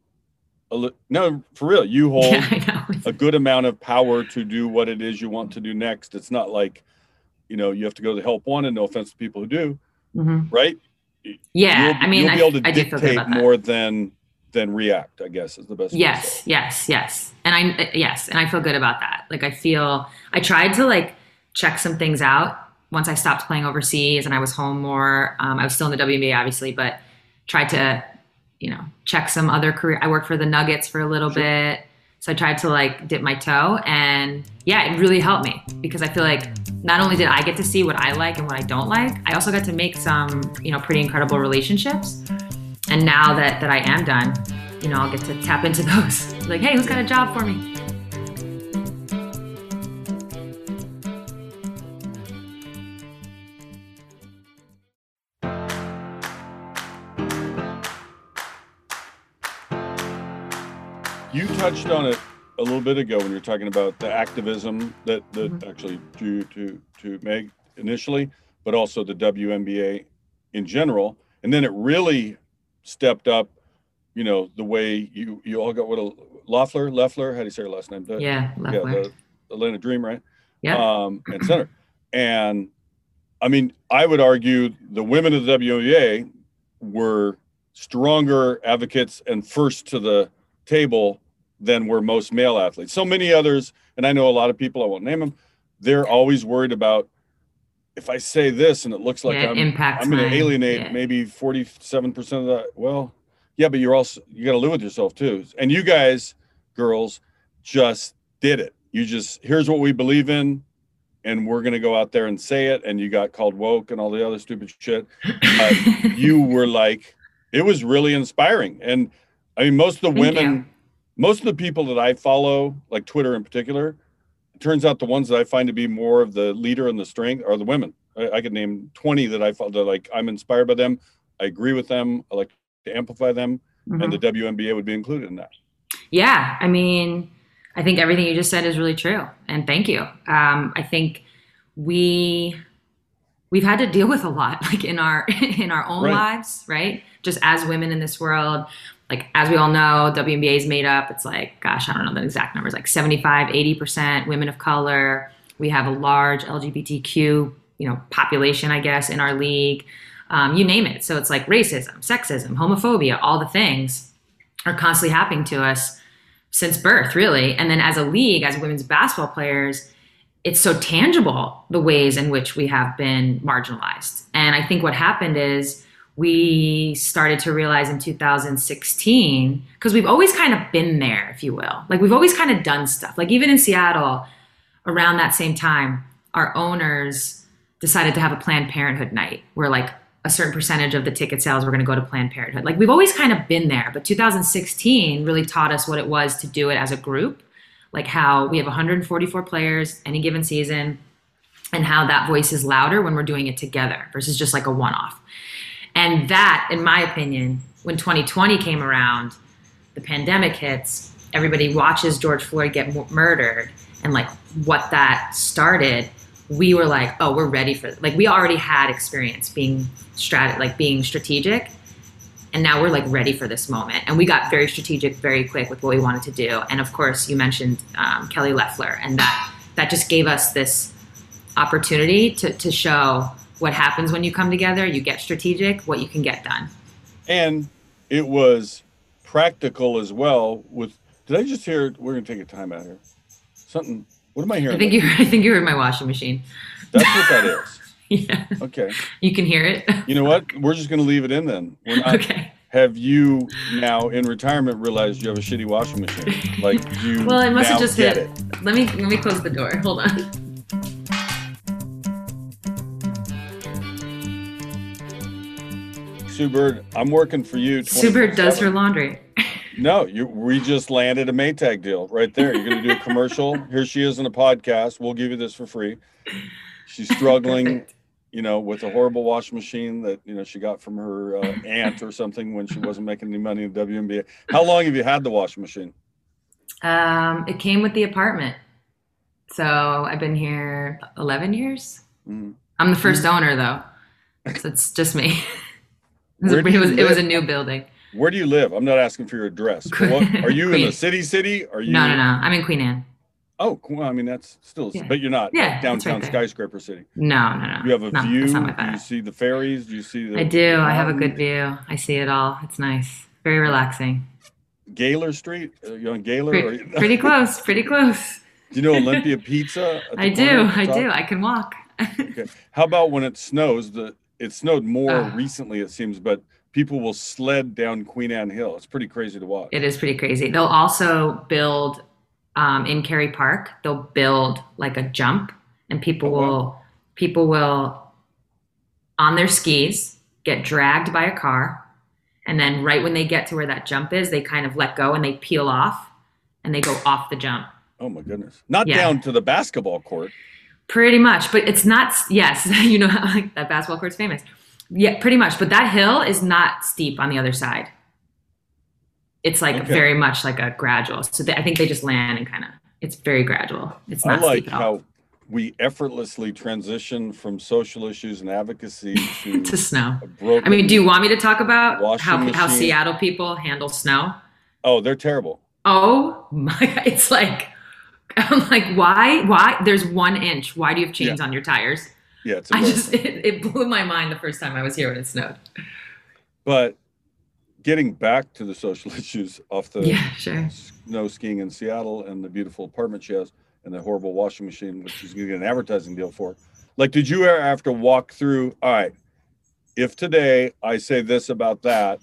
S3: A li- no, for real, you hold
S4: yeah,
S3: a good amount of power to do what it is you want to do next. It's not like, you know, you have to go to help one, and no offense to people who do,
S4: Mhm.
S3: right?
S4: Yeah,
S3: You'll,
S4: I mean,
S3: you'll
S4: I,
S3: be able to
S4: I do feel good
S3: dictate
S4: about that.
S3: more than than react. I guess is the best.
S4: Yes, yes, yes. And I yes, and I feel good about that. Like I feel I tried to like check some things out once I stopped playing overseas and I was home more. Um, I was still in the WNBA, obviously, but tried to you know check some other career. I worked for the Nuggets for a little bit, so I tried to like dip my toe, and yeah, it really helped me because I feel like not only did I get to see what I like and what I don't like, I also got to make some you know pretty incredible relationships. And now that that I am done, you know, I'll get to tap into those. Like, hey, who's got a job for me?
S3: Touched on it a little bit ago when you were talking about the activism that that
S4: Mm-hmm.
S3: actually drew to to Meg initially, but also the WNBA in general, and then it really stepped up. You know the way you you all got what a Loeffler Leffler how do you say her last name? The-
S4: Yeah,
S3: yeah,
S4: Leffler.
S3: the Atlanta Dream, right?
S4: Yeah.
S3: Um, and center, and I mean, I would argue the women of the WNBA were stronger advocates and first to the table than were most male athletes. So many others, and I know a lot of people, I won't name them, they're always worried about if I say this and it looks like
S4: Yeah, it
S3: I'm, I'm going to alienate
S4: yeah.
S3: maybe 47% of that. Well, yeah, but you're also, you got to live with yourself too. And you guys, girls, just did it. You just, here's what we believe in. And we're going to go out there and say it. And you got called woke and all the other stupid shit. But you were like, it was really inspiring. And I mean, most of the
S4: Thank
S3: women,
S4: you.
S3: Most of the people that I follow, like Twitter in particular, it turns out the ones that I find to be more of the leader and the strength are the women. I, I could name 20 that I follow, that like I'm inspired by them. I agree with them. I like to amplify them.
S4: Mhm.
S3: And the WNBA would be included in that.
S4: Yeah, I mean, I think everything you just said is really true, and thank you. Um, I think we we've had to deal with a lot, like in our in our own
S3: Right.
S4: lives, right? Just as women in this world, like as we all know, WNBA is made up. It's like, gosh, I don't know the exact numbers, like 75, 80 percent women of color. We have a large LGBTQ, you know, population, I guess, in our league. Um, you name it. So it's like racism, sexism, homophobia, all the things are constantly happening to us since birth, really. And then as a league, as women's basketball players, it's so tangible the ways in which we have been marginalized. And I think what happened is we started to realize in 2016, because we've always kind of been there, if you will. Like we've always kind of done stuff. Like even in Seattle, around that same time, our owners decided to have a Planned Parenthood night where like a certain percentage of the ticket sales were going to go to Planned Parenthood. Like we've always kind of been there, but 2016 really taught us what it was to do it as a group, like how we have 144 players any given season and how that voice is louder when we're doing it together versus just like a one off. And that, in my opinion, when 2020 came around, the pandemic hits, everybody watches George Floyd get murdered, and like what that started, we were like, oh, we're ready for like we already had experience being strat like being strategic, and now we're like ready for this moment. And we got very strategic very quick with what we wanted to do. And of course, you mentioned um, Kelly Loeffler, and that that just gave us this opportunity to to show what happens when you come together. You get strategic, what you can get done.
S3: And it was practical as well. With did I just hear? We're gonna take a time out here. Something. What am I hearing?
S4: I think you. I think you heard my washing machine.
S3: That's what that is.
S4: yeah.
S3: Okay.
S4: You can hear it.
S3: You know what? We're just gonna leave it in then. We're not,
S4: okay.
S3: Have you now in retirement realized you have a shitty washing machine? Like you.
S4: Well, it must have just hit.
S3: it.
S4: Let me let me close the door. Hold on.
S3: Sue Bird, I'm working for you.
S4: Sue Bird does her laundry.
S3: No, you. We just landed a Maytag deal right there. You're going to do a commercial. Here she is in a podcast. We'll give you this for free. She's struggling, you know, with a horrible washing machine that you know she got from her uh, aunt or something when she wasn't making any money in WNBA. How long have you had the washing machine?
S4: Um, it came with the apartment, so I've been here eleven years.
S3: Mm.
S4: I'm the first owner though, so it's just me. It was,
S3: Where
S4: it was, it was a new building.
S3: Where do you live? I'm not asking for your address. are you in the city? City? Are you?
S4: No, no, no. I'm in Queen Anne.
S3: Oh, cool. I mean that's still,
S4: Yeah.
S3: but you're not
S4: Yeah,
S3: downtown
S4: right
S3: skyscraper city.
S4: No, no, no.
S3: You have a
S4: no,
S3: view.
S4: That's not my
S3: Do you see the ferries? Do you see the?
S4: I do. I have a good view. I see it all. It's nice. Very relaxing.
S3: Galer Street. Uh, are you on Galer? or-
S4: Pretty, pretty close. Pretty close.
S3: Do you know Olympia Pizza?
S4: I do.
S3: corner at the
S4: I do. I can walk.
S3: Okay. How about when it snows? The it snowed more
S4: Ah.
S3: recently, it seems, but people will sled down Queen Anne Hill. It's pretty crazy to watch.
S4: It is pretty crazy. They'll also build um, in Kerry Park. They'll build like a jump, and people
S3: Oh, wow.
S4: will people will on their skis get dragged by a car, and then right when they get to where that jump is, they kind of let go and they peel off, and they go off the jump.
S3: Oh my goodness! Not
S4: Yeah.
S3: down to the basketball court.
S4: Pretty much, but it's not. Yes, you know like, that basketball court's famous. Yeah, pretty much. But that hill is not steep on the other side. It's like
S3: Okay.
S4: very much like a gradual. So they, I think they just land and kind of. It's very gradual. It's
S3: I
S4: not
S3: like
S4: steep at all.
S3: how we effortlessly transition from social issues and advocacy to,
S4: to snow. I mean, do you want me to talk about how how. Seattle people handle snow?
S3: Oh, they're terrible.
S4: Oh my! It's like I'm like, why? Why? There's one inch. Why do you have chains
S3: Yeah.
S4: on your tires?
S3: Yeah, it's
S4: I just it, it blew my mind the first time I was here when it snowed.
S3: But getting back to the social issues off the
S4: Yeah, sure.
S3: snow skiing in Seattle and the beautiful apartment she has and the horrible washing machine, which she's going to get an advertising deal for. Like, did you ever have to walk through? All right, if today I say this about that,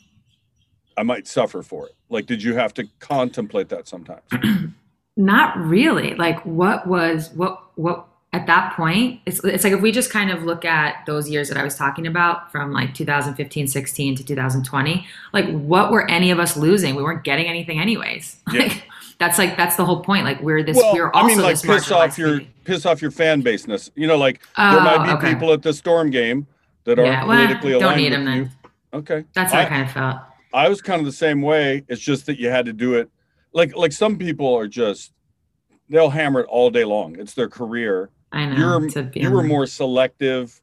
S3: I might suffer for it. Like, did you have to contemplate that sometimes?
S4: Not really. Like what was what what at that point? It's it's like if we just kind of look at those years that I was talking about from like 2015, 16 to 2020, like what were any of us losing? We weren't getting anything anyways.
S3: Yeah.
S4: Like that's like that's the whole point. Like we're this
S3: well,
S4: we're also
S3: I mean, like piss off your piss off your fan baseness. You know, like there
S4: Oh,
S3: might be oh,
S4: okay.
S3: people at the Storm game that
S4: Yeah, well,
S3: politically
S4: don't
S3: aligned
S4: need
S3: with
S4: them then.
S3: Okay,
S4: That's how I,
S3: I-
S4: kind of felt.
S3: I was kind of the same way. It's just that you had to do it. Like like some people are just they'll hammer it all day long. It's their career.
S4: I know.
S3: You're you were more selective.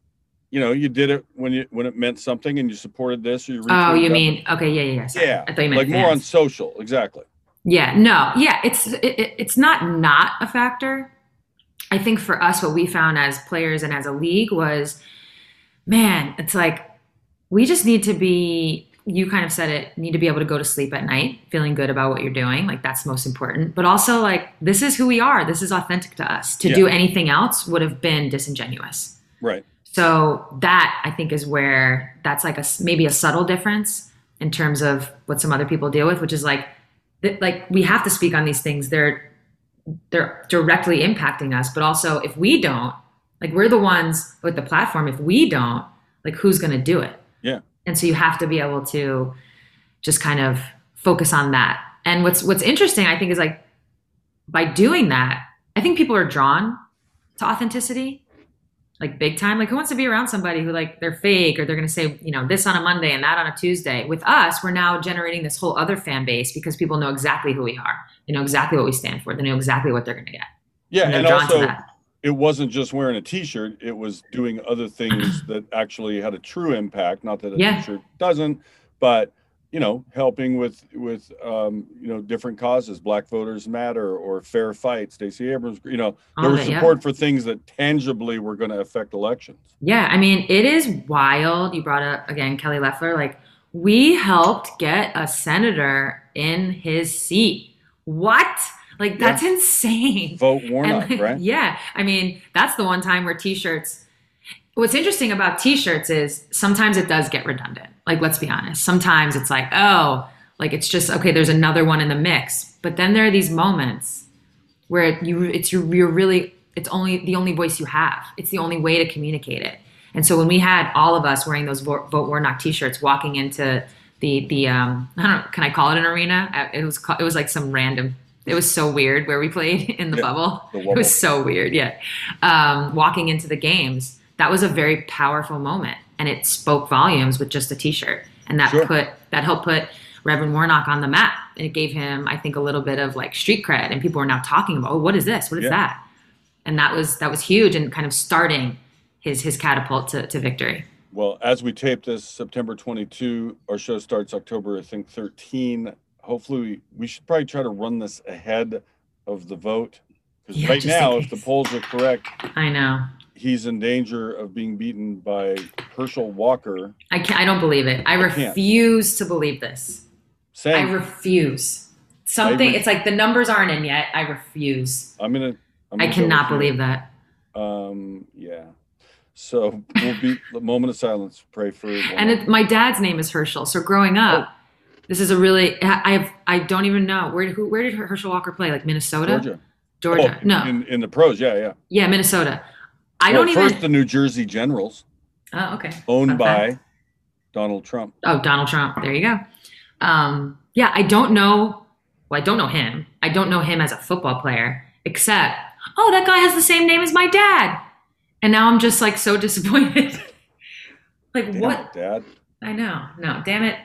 S3: You know, you did it when you when it meant something and you supported this or you
S4: Oh, you mean okay? Yeah, yeah, yeah. sorry.
S3: yeah,
S4: I thought you meant
S3: like more on social. Exactly.
S4: Yeah, no, yeah, it's it, it- it's not not a factor. I think for us, what we found as players and as a league was, man, it's like we just need to be. You kind of said it. Need to be able to go to sleep at night, feeling good about what you're doing. Like that's most important. But also, like this is who we are. This is authentic to us. To
S3: Yeah.
S4: do anything else would have been disingenuous.
S3: Right.
S4: So that I think is where that's like a maybe a subtle difference in terms of what some other people deal with, which is like th- like we have to speak on these things. They're they're directly impacting us, but also if we don't, like we're the ones with the platform. If we don't, like who's going to do it?
S3: Yeah.
S4: And so you have to be able to just kind of focus on that. And what's what's interesting, I think, is like by doing that, I think people are drawn to authenticity like big time. Like who wants to be around somebody who like they're fake or they're going to say, you know, this on a Monday and that on a Tuesday. With us, we're now generating this whole other fan base because people know exactly who we are. They know exactly what we stand for. They know exactly what they're going to get.
S3: Yeah,
S4: And they're
S3: and
S4: drawn
S3: also
S4: to that.
S3: It wasn't just wearing a t-shirt it was doing other things that actually had a true impact not that a
S4: Yeah.
S3: t-shirt doesn't but you know, helping with with um, you know different causes, Black Voters Matter or Fair Fight, Stacey Abrams. You know, there
S4: All
S3: was
S4: of it, yeah.
S3: support for things that tangibly were going to affect elections.
S4: Yeah, I mean, it is wild. You brought up again Kelly Loeffler. Like, we helped get a senator in his seat. What? Like, that's insane.
S3: Vote Warnock,
S4: And,
S3: right?
S4: Yeah. I mean, that's the one time where t shirts. What's interesting about t shirts is sometimes it does get redundant. Like, let's be honest. Sometimes it's like, oh, like it's just, okay, there's another one in the mix. But then there are these moments where you, it's your, you're really, it's only the only voice you have. It's the only way to communicate it. And so when we had all of us wearing those Vote Warnock t-shirts walking into the the um I don't know, can I call it an arena? It was it was like some random. It was so weird where we played in the
S3: Yeah,
S4: bubble.
S3: the
S4: It was so weird. Yeah, um, walking into the games, that was a very powerful moment, and it spoke volumes with just a t-shirt, and that
S3: Sure.
S4: put that helped put Reverend Warnock on the map, and it gave him, I think, a little bit of like street cred, and people were now talking about, oh, what is this? What is
S3: Yeah.
S4: that? And that was that was huge, and kind of starting his his catapult to, to victory.
S3: Well, as we tape this, September 22, our show starts October, I think, 13. Hopefully, we, should probably try to run this ahead of the vote. Because
S4: Yeah,
S3: right
S4: just in
S3: now, if the
S4: case.
S3: polls are correct,
S4: I know.
S3: he's in danger of being beaten by Herschel Walker.
S4: I can't. I don't believe it. I
S3: can't.
S4: refuse to believe this. I
S3: Saying,
S4: refuse. Something.
S3: ref-
S4: it's like the numbers aren't in yet. I refuse.
S3: I'm gonna. I'm
S4: I
S3: gonna go
S4: cannot
S3: with you.
S4: believe that.
S3: Um, yeah. So we'll be a moment of silence. Pray for.
S4: And it, my dad's name is Herschel. So growing up,
S3: Oh.
S4: This is a really. I have. I don't even know where. Who? Where did Herschel Walker play? Like Minnesota.
S3: Georgia.
S4: Georgia.
S3: Oh,
S4: no.
S3: In, in the pros, yeah, yeah.
S4: yeah, Minnesota. I
S3: Well,
S4: don't
S3: first
S4: even.
S3: the New Jersey Generals,
S4: oh, okay.
S3: owned
S4: Okay.
S3: by Donald Trump.
S4: Oh, Donald Trump. There you go. Um, yeah, I don't know. Well, I don't know him. I don't know him as a football player, except, oh, that guy has the same name as my dad. And now I'm just like so disappointed. like,
S3: Damn
S4: what?
S3: it, Dad?
S4: I know. No, damn it.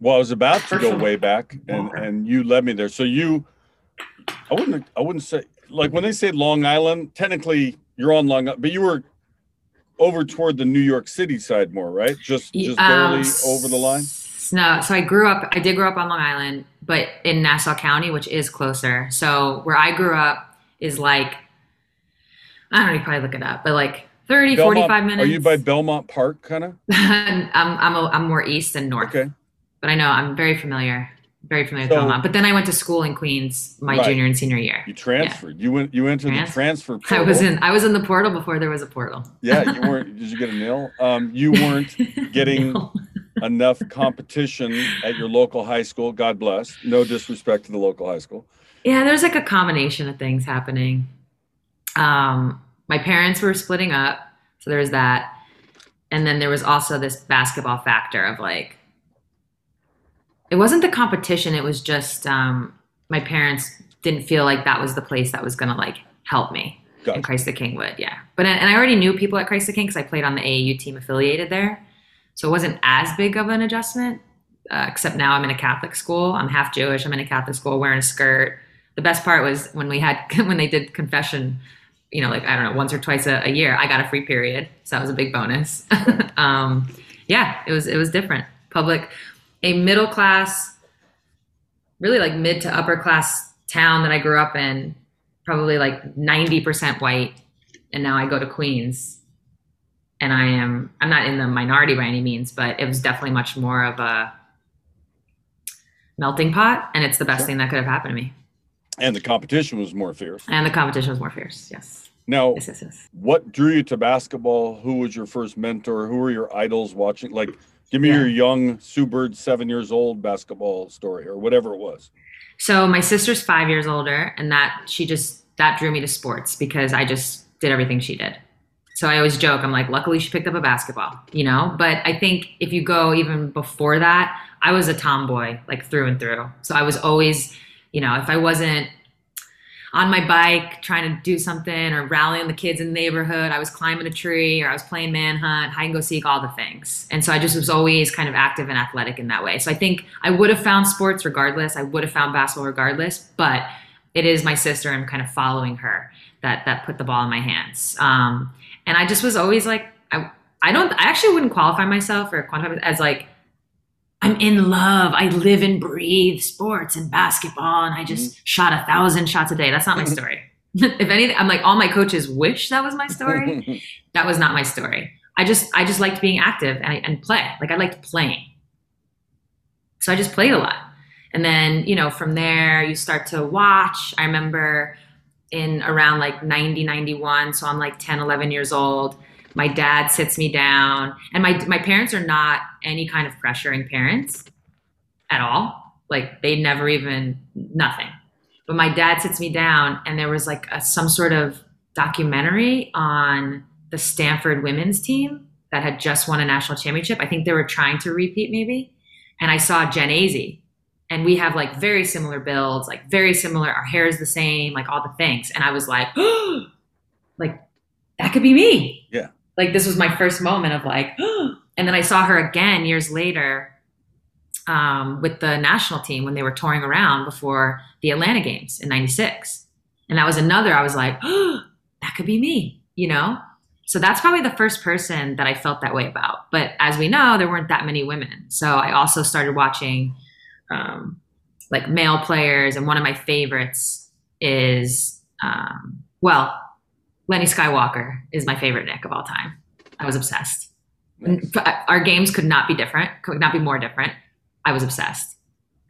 S3: Well, I was about to go way back, and and you led me there. So you, I wouldn't, I wouldn't say like when they say Long Island. Technically, you're on Long, Island, but you were over toward the New York City side more, right? Just just barely
S4: Um,
S3: over the line.
S4: No, so I grew up, I did grow up on Long Island, but in Nassau County, which is closer. So where I grew up is like, I don't know, you probably look it up, but like 30, 45 minutes.
S3: Are you by Belmont Park, kind of?
S4: I'm I'm a, I'm more east and north.
S3: Okay.
S4: But I know I'm very familiar, very familiar
S3: So-
S4: with Belmont. But then I went to school in Queens my
S3: Right.
S4: junior and senior year.
S3: You transferred. You went. You entered
S4: Trans-
S3: the transfer.
S4: I was in I was in the portal before there was a portal.
S3: Yeah, you weren't. did you get a nil? Um, you weren't getting
S4: No.
S3: enough competition at your local high school. God bless. No disrespect to the local high school.
S4: Yeah, there's like a combination of things happening. Um, my parents were splitting up, so there was that, and then there was also this basketball factor of like, it wasn't the competition; it was just um, my parents didn't feel like that was the place that was gonna like help me.
S3: Gotcha.
S4: And Christ the King would, yeah. But and I already knew people at Christ the King because I played on the AAU team affiliated there, so it wasn't as big of an adjustment. Uh, except now I'm in a Catholic school. I'm half Jewish. I'm in a Catholic school wearing a skirt. The best part was when we had when they did confession. You know, like I don't know, once or twice a, a year, I got a free period, so that was a big bonus. um, yeah, it was it was different. Public, a middle class, really like mid to upper class town that I grew up in, probably like 90% white. And now I go to Queens and I am, I'm not in the minority by any means, but it was definitely much more of a melting pot. And it's the best thing that could have happened to me.
S3: And the competition was more fierce.
S4: And the competition was more fierce. Yes.
S3: Now,
S4: Yes, yes, yes.
S3: what drew you to basketball? Who was your first mentor? Who were your idols watching? Like, give me
S4: Yeah.
S3: your young Sue Bird, seven years old basketball story or whatever it was.
S4: So my sister's five years older, and that she just that drew me to sports because I just did everything she did. So I always joke, I'm like, luckily she picked up a basketball, you know. But I think if you go even before that, I was a tomboy, like through and through. So I was always, you know, if I wasn't on my bike trying to do something or rallying the kids in the neighborhood, I was climbing a tree or I was playing manhunt, hide and go seek, all the things. And so I just was always kind of active and athletic in that way. So I think I would have found sports regardless. I would have found basketball regardless, but it is my sister and kind of following her that that put the ball in my hands. Um, and I just was always like, I I don't I actually wouldn't qualify myself or quantify as like I'm in love. I live and breathe sports and basketball, and I just
S3: Mm-hmm.
S4: shot a thousand shots a day. That's not my story. if anything, I'm like all my coaches wish that was my story. that was not my story. I just I just liked being active and, and play. Like I liked playing. So I just played a lot. And then, you know, from there you start to watch. I remember in around like 90, 91, so I'm like 10, 11 years old. My dad sits me down, and my my parents are not any kind of pressuring parents at all. Like they never even nothing. But my dad sits me down, and there was like a, some sort of documentary on the Stanford women's team that had just won a national championship. I think they were trying to repeat, maybe. And I saw Jen Azzi, and we have like very similar builds, like very similar. Our hair is the same, like all the things. And I was like, like that could be me.
S3: Yeah.
S4: Like this was my first moment of like, oh, and then I saw her again years later um, with the national team when they were touring around before the Atlanta games in '96, and that was another. I was like, that could be me, you know. So that's probably the first person that I felt that way about. But as we know, there weren't that many women. So I also started watching um, like male players, and one of my favorites is um, well, Lenny Skywalker is my favorite Knick of all time. I was obsessed. Our games could not be different, could not be more different. I was obsessed.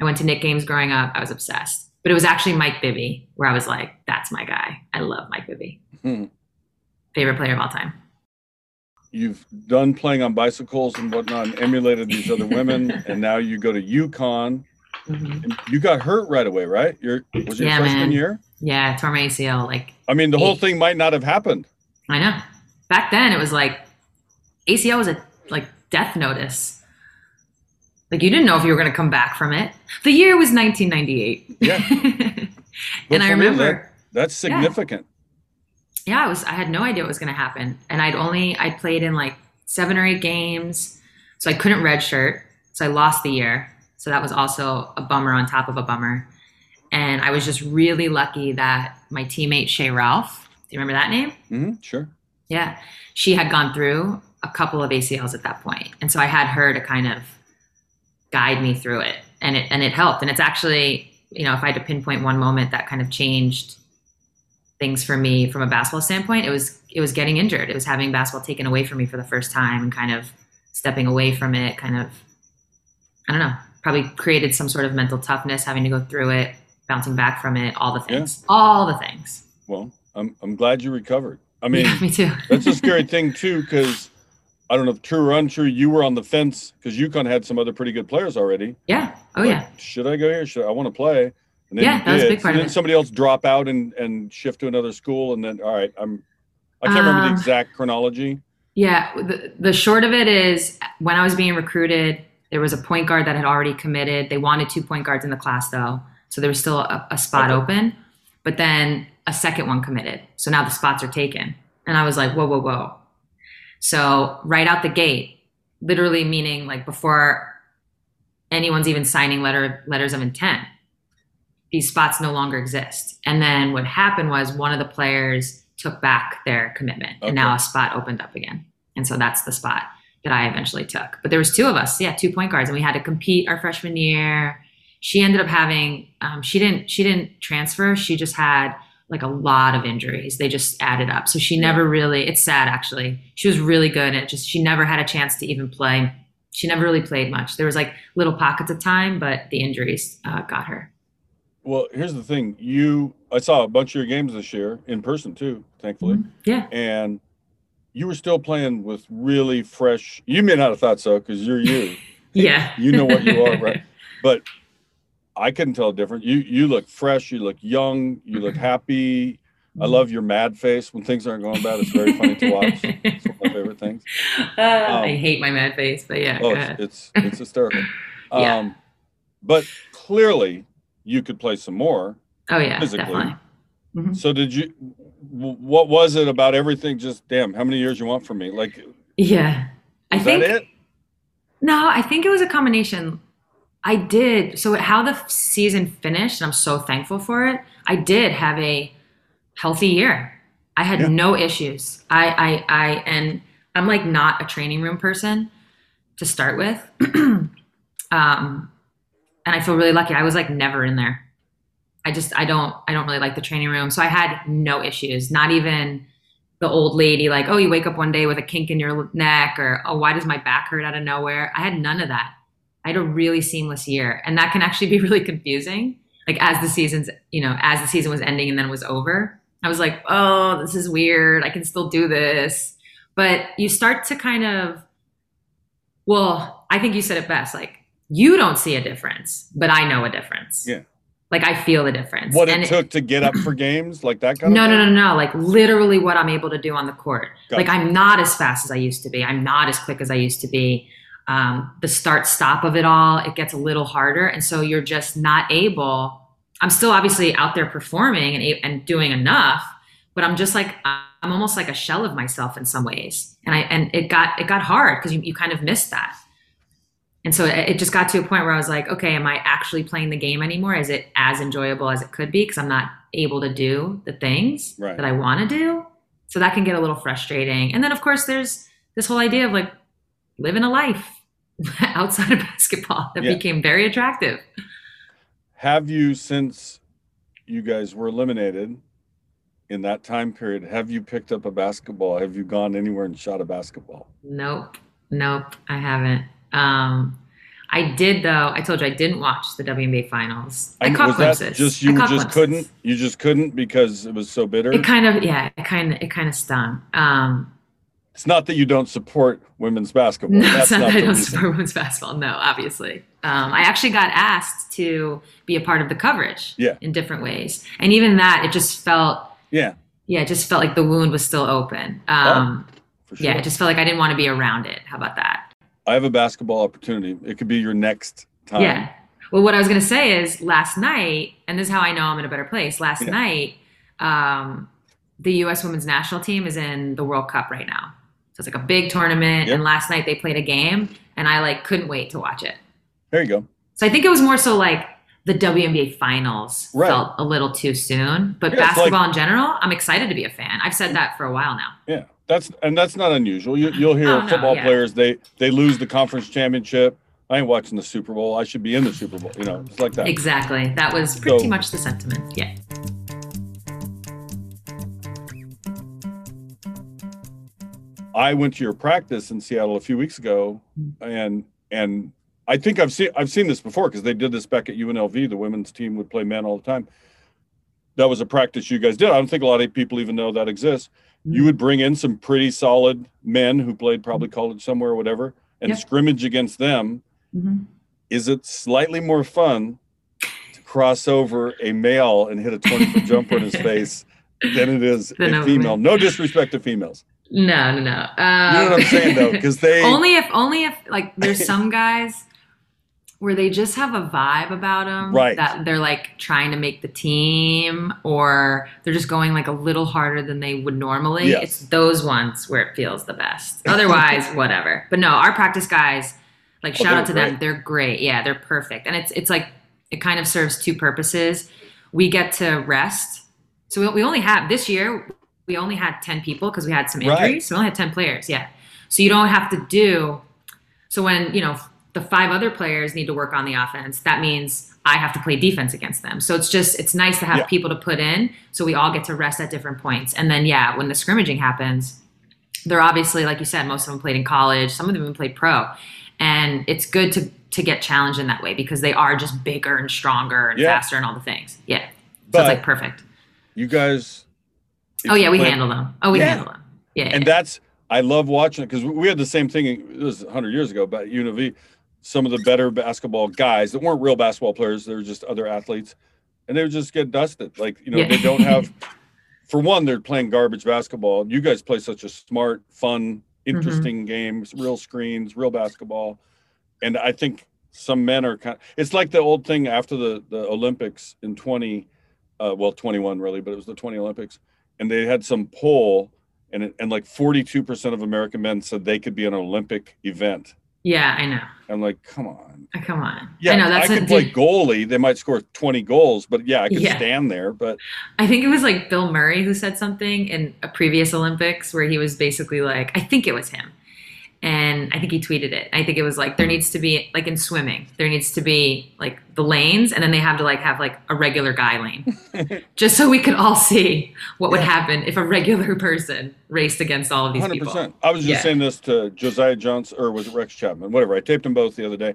S4: I went to Knick games growing up. I was obsessed. But it was actually Mike Bibby where I was like, that's my guy. I love Mike Bibby.
S3: Hmm.
S4: Favorite player of all time.
S3: You've done playing on bicycles and whatnot, and emulated these other women, and now you go to UConn.
S4: Mhm.
S3: You got hurt right away, right? Your was it your
S4: Yeah,
S3: freshman
S4: man.
S3: year?
S4: Yeah, tore my ACL. Like,
S3: I mean, the whole thing might not have happened.
S4: I know. Back then, it was like ACL was a like death notice. Like you didn't know if you were going to come back from it. The year was 1998.
S3: Yeah.
S4: And I remember,
S3: That's significant.
S4: yeah, I was. I had no idea what was going to happen, and I'd only I played in like seven or eight games, so I couldn't redshirt, so I lost the year. So that was also a bummer on top of a bummer. And I was just really lucky that my teammate Shea Ralph, do you remember that name?
S3: hmm sure.
S4: Yeah. She had gone through a couple of ACLs at that point. And so I had her to kind of guide me through it. And it and it helped. And it's actually, you know, if I had to pinpoint one moment that kind of changed things for me from a basketball standpoint, it was it was getting injured. It was having basketball taken away from me for the first time and kind of stepping away from it, kind of I don't know, probably created some sort of mental toughness, having to go through it, bouncing back from it, all the
S3: Yeah.
S4: things. All the things.
S3: Well, I'm I'm glad you recovered. I mean,
S4: yeah, me too.
S3: that's a scary thing too, because I don't know if true or untrue. You were on the fence because UConn had some other pretty good players already.
S4: Yeah. Oh
S3: Like,
S4: yeah.
S3: Should I go here? Should I, I want to play? And then
S4: Yeah, that was a big part
S3: and then somebody else drop out and and shift to another school, and then all right, I'm. I can't remember the
S4: Um,
S3: exact chronology.
S4: Yeah, the, the short of it is when I was being recruited, there was a point guard that had already committed. They wanted two point guards in the class though, so there was still a, a spot
S3: Okay.
S4: open. But then a second one committed, so now the spots are taken, and I was like, whoa, whoa, whoa. So right out the gate, literally meaning like before anyone's even signing letter letters of intent, these spots no longer exist. And then what happened was one of the players took back their commitment, and now a spot opened up again. And so that's the spot that I eventually took. But there was two of us, yeah, two point guards, and we had to compete our freshman year. She ended up having um, she didn't she didn't transfer. She just had like a lot of injuries. They just added up. So she never really. It's sad actually. She was really good. It just she never had a chance to even play. She never really played much. There was like little pockets of time, but the injuries uh, got her.
S3: Well, here's the thing. You, I saw a bunch of your games this year in person too, thankfully,
S4: Yeah.
S3: and you were still playing with really fresh. You may not have thought so because you're you.
S4: Yeah.
S3: you know what you are, right? But I couldn't tell a difference. You you look fresh. You look young. You look happy. I love your mad face when things aren't going bad. It's very funny to watch. It's one of my favorite things.
S4: Uh, I
S3: Um,
S4: hate my mad face, but yeah.
S3: Oh, it's it's, it's hysterical.
S4: Yeah.
S3: Um, but clearly, you could play some more.
S4: oh yeah,
S3: physically.
S4: definitely. Mhm.
S3: So did you? What was it about everything? Just damn, how many years you want from me? Like,
S4: Yeah. I think
S3: that it?
S4: No, I think it was a combination. I did. So how the season finished, and I'm so thankful for it. I did have a healthy year. I had
S3: Yeah.
S4: no issues. I, I, I, and I'm like not a training room person to start with. Um, and I feel really lucky. I was like never in there. I just I don't I don't really like the training room. So I had no issues. Not even the old lady like, "Oh, you wake up one day with a kink in your neck," or "Oh, why does my back hurt out of nowhere?" I had none of that. I had a really seamless year, and that can actually be really confusing. Like as the seasons, you know, as the season was ending and then was over, I was like, "Oh, this is weird. I can still do this." But you start to kind of well, I think you said it best. Like you don't see a difference, but I know a difference.
S3: Yeah.
S4: Like I feel the difference.
S3: What it
S4: And
S3: took to get up for games, like that kind
S4: no,
S3: of
S4: no,
S3: thing?
S4: no, no. Like literally what I'm able to do on the court.
S3: Gotcha.
S4: Like I'm not as fast as I used to be. I'm not as quick as I used to be. Um, the start stop of it all, it gets a little harder. And so you're just not able. I'm still obviously out there performing and, and doing enough, but I'm just like, I'm almost like a shell of myself in some ways. And I, and it got, it got hard because you, you kind of missed that. And so it it just got to a point where I was like, okay, am I actually playing the game anymore? Is it as enjoyable as it could be? Because I'm not able to do the things
S3: Right.
S4: that I want to do. So that can get a little frustrating. And then, of course, there's this whole idea of like living a life outside of basketball that
S3: Yeah.
S4: became very attractive.
S3: Have you, since you guys were eliminated in that time period, have you picked up a basketball? Have you gone anywhere and shot a basketball?
S4: Nope. Nope. I haven't. Um, I did though. I told you I didn't watch the WNBA finals. I,
S3: And
S4: caught
S3: was
S4: glimpses.
S3: that just
S4: I
S3: you just
S4: glimpses.
S3: couldn't? You just couldn't because it was so bitter?
S4: It kind of yeah. It kind of it kind of stung. Um,
S3: it's not that you don't support women's basketball.
S4: No,
S3: That's
S4: it's not that I don't
S3: reason.
S4: support women's basketball. No, obviously. Um, I actually got asked to be a part of the coverage
S3: Yeah.
S4: in different ways. And even that, it just felt,
S3: Yeah,
S4: yeah, it just felt like the wound was still open. Um,
S3: for sure.
S4: Yeah, it just felt like I didn't want to be around it. How about that?
S3: I have a basketball opportunity. It could be your next time.
S4: Yeah. Well, what I was going to say is last night, and this is how I know I'm in a better place. Last
S3: Yeah.
S4: night, um, the U.S. women's national team is in the World Cup right now. So it's like a big tournament.
S3: Yep.
S4: And last night they played a game, and I like couldn't wait to watch it.
S3: There you go.
S4: So I think it was more so like the WNBA finals
S3: Right.
S4: felt a little too soon. But
S3: Yeah,
S4: basketball
S3: like-
S4: in general, I'm excited to be a fan. I've said that for a while now.
S3: Yeah, that's and that's not unusual. You, you'll hear
S4: Oh, no,
S3: football
S4: yeah.
S3: players they they lose the conference championship. I ain't watching the Super Bowl. I should be in the Super Bowl. You know, it's like that.
S4: Exactly. That was pretty
S3: So-
S4: much the sentiment. Yeah.
S3: I went to your practice in Seattle a few weeks ago, and and I think I've seen I've seen this before because they did this back at UNLV. The women's team would play men all the time. That was a practice you guys did. I don't think a lot of people even know that exists. You would bring in some pretty solid men who played probably college somewhere or whatever, and
S4: Yep.
S3: scrimmage against them.
S4: Mhm.
S3: Is it slightly more fun to cross over a male and hit a twenty foot jumper in his face than it is
S4: Than
S3: a female? No disrespect to females.
S4: No, no, no.
S3: You know what I'm
S4: Um,
S3: saying though, because they
S4: only if only if like there's some guys where they just have a vibe about them
S3: Right.
S4: that they're like trying to make the team or they're just going like a little harder than they would normally.
S3: Yes.
S4: it's those ones where it feels the best. Otherwise whatever. But no our practice guys like
S3: Oh,
S4: shout out to them. they're great. Yeah they're perfect. And it's it's like it kind of serves two purposes. We get to rest. So we, we only have this year we only had 10 people because we had some
S3: Right.
S4: injuries so we only had 10 players yeah so you don't have to do so when you know the five other players need to work on the offense that means i have to play defense against them so it's just it's nice to have
S3: Yeah.
S4: people to put in so we all get to rest at different points and then yeah when the scrimmaging happens they're obviously like you said most of them played in college some of them even played pro and it's good to to get challenged in that way because they are just bigger and stronger and
S3: Yeah.
S4: faster and all the things yeah so
S3: But-
S4: it's like perfect
S3: you guys.
S4: Oh yeah we
S3: play-
S4: handle them oh we
S3: Yeah.
S4: handle them yeah,
S3: and
S4: yeah.
S3: that's I love watching it because we had the same thing. It was 100 years ago, but UNLV, some of the better basketball guys that weren't real basketball players, they were just other athletes, and they would just get dusted. Like you know,
S4: Yeah.
S3: they don't have. For one, they're playing garbage basketball. You guys play such a smart, fun,
S4: Mm-hmm.
S3: interesting games, real screens, real basketball, and I think some men are kind. it's like the old thing after the the Olympics in 20, uh, well 21 really, but it was the 20 Olympics, and they had some poll and and like 42% of American men said they could be an Olympic event.
S4: yeah i know
S3: I'm like, come on.
S4: Uh, come on
S3: Yeah,
S4: i know that's
S3: I could play goalie. They might score 20 goals, but yeah, I could
S4: Yeah.
S3: stand there. But
S4: I think it was like Bill Murray who said something in a previous Olympics where he was basically like, I think it was him. And I think he tweeted it. I think it was like there needs to be like in swimming, there needs to be like the lanes, and then they have to like have like a regular guy lane, just so we could all see what would happen if a regular person raced against all of these
S3: 100%.
S4: people.
S3: I was just
S4: Yeah.
S3: saying this to Josiah Johnson, or was it Rex Chapman? Whatever. I taped them both the other day.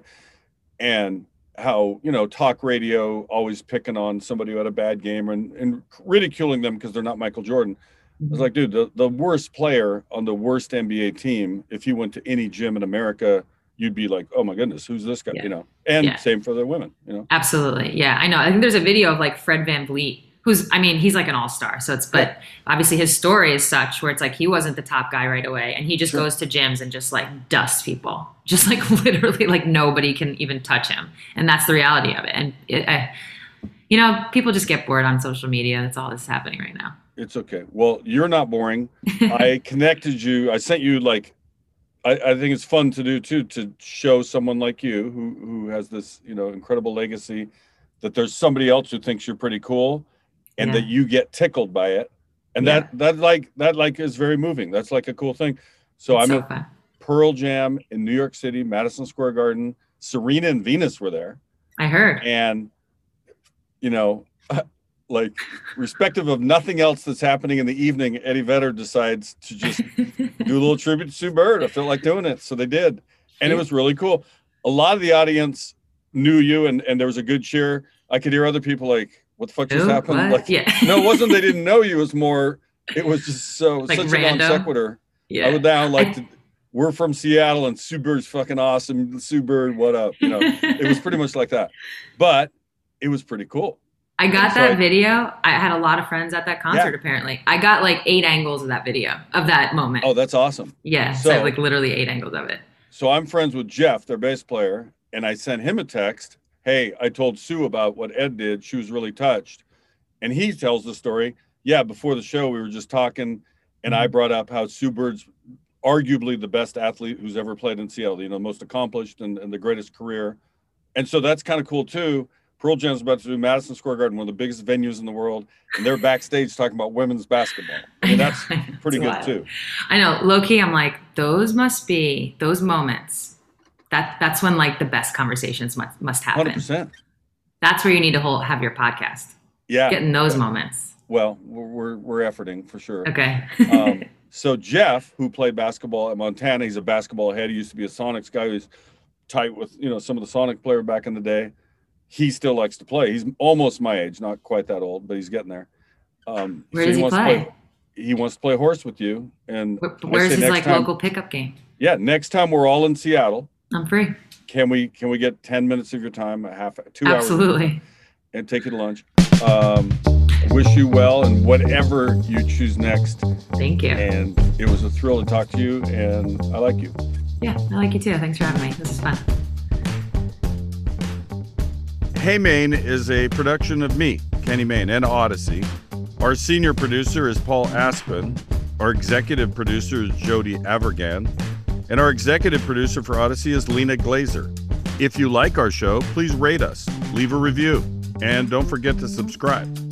S3: And how, you know, talk radio always picking on somebody who had a bad game and, and ridiculing them because they're not Michael Jordan. I
S4: Mm-hmm.
S3: was like, dude, the, the worst player on the worst NBA team, if you went to any gym in America, you'd be like, oh my goodness, who's this guy?
S4: Yeah.
S3: You know, and
S4: Yeah.
S3: same for the women, you know.
S4: Absolutely. Yeah, I know. I think there's a video of like Fred VanVleet, who's, I mean, he's like an all star. So it's, but obviously his story is such where it's like he wasn't the top guy right away. And he just
S3: Sure.
S4: goes to gyms and just like dusts people. Just like literally, like nobody can even touch him. And that's the reality of it. And it, I, you know, people just get bored on social media. That's all that's happening right now.
S3: It's okay. Well, you're not boring. I connected you. I sent you like I, I think it's fun to do too to show someone like you who who has this, you know, incredible legacy that there's somebody else who thinks you're pretty cool and
S4: Yeah.
S3: that you get tickled by it. And
S4: Yeah.
S3: that that like that like is very moving. That's like a cool thing. So
S4: It's
S3: I'm
S4: so
S3: at
S4: fun.
S3: Pearl Jam in New York City, Madison Square Garden. Serena and Venus were there
S4: I heard.
S3: and you know like respective of nothing else that's happening in the evening eddie vedder decides to just do a little tribute to sue bird. I felt like doing it so they did. And it was really cool. A lot of the audience knew you and, and there was a good cheer. I could hear other people like what the fuck just
S4: Ooh,
S3: happened?
S4: What?
S3: like
S4: yeah.
S3: no it wasn't they didn't know you it was more it was just so
S4: Like
S3: such a non
S4: random?
S3: sequitur.
S4: Yeah.
S3: i would now like to we're from seattle and sue bird's fucking awesome. Sue bird what up? You know it was pretty much like that. But it was pretty cool
S4: I got that
S3: I-
S4: video. I had a lot of friends at that concert.
S3: Yeah.
S4: Apparently, I got like eight angles of that video of that moment.
S3: oh that's awesome
S4: yeah, so, I have
S3: so-
S4: like literally eight angles of it.
S3: So I'm friends with Jeff, their bass player, and I sent him a text. Hey, I told Sue about what Ed did. She was really touched. And he tells the story. Yeah, before the show, we were just talking, and I mm-hmm. brought up how Sue Bird's arguably the best athlete who's ever played in Seattle, you know, most accomplished and, and the greatest career. And so that's kind of cool too. Pearl Jam's about to do Madison Square Garden, one of the biggest venues in the world, and they're backstage talking about women's basketball. I mean, that's pretty good
S4: wild.
S3: too.
S4: I know, low key. I'm like, those must be those moments. That that's when like the best conversations must must happen.
S3: Hundred percent.
S4: That's where you need to hold, have your podcast.
S3: Yeah.
S4: Getting those moments.
S3: Well, we're we're, we're efforting for sure.
S4: Okay.
S3: um, so Jeff, who played basketball at Montana, he's a basketball head. He used to be a Sonics guy. He's tight with you know some of the Sonic player back in the day. He still likes to play. He's almost my age, not quite that old, but he's getting there. Um,
S4: Where does he
S3: wants to
S4: play?
S3: He wants to play horse with you. And
S4: Where- Where's his like
S3: time-
S4: local pickup game?
S3: Yeah, next time we're all in Seattle,
S4: I'm free.
S3: can we can we get ten minutes of your time, a half, two hours,
S4: Absolutely.
S3: and take you to lunch? Um, wish you well and whatever you choose next.
S4: Thank you.
S3: And it was a thrill to talk to you, and I like you.
S4: Yeah, I like you too. Thanks for having me. This is fun.
S3: Hey Mayne is a production of me, Kenny Mayne, and Audacy. Our senior producer is Paul Aspen. Our executive producer is Jody Avirgan. And our executive producer for Audacy is Lena Glazer. If you like our show, please rate us, leave a review, and don't forget to subscribe.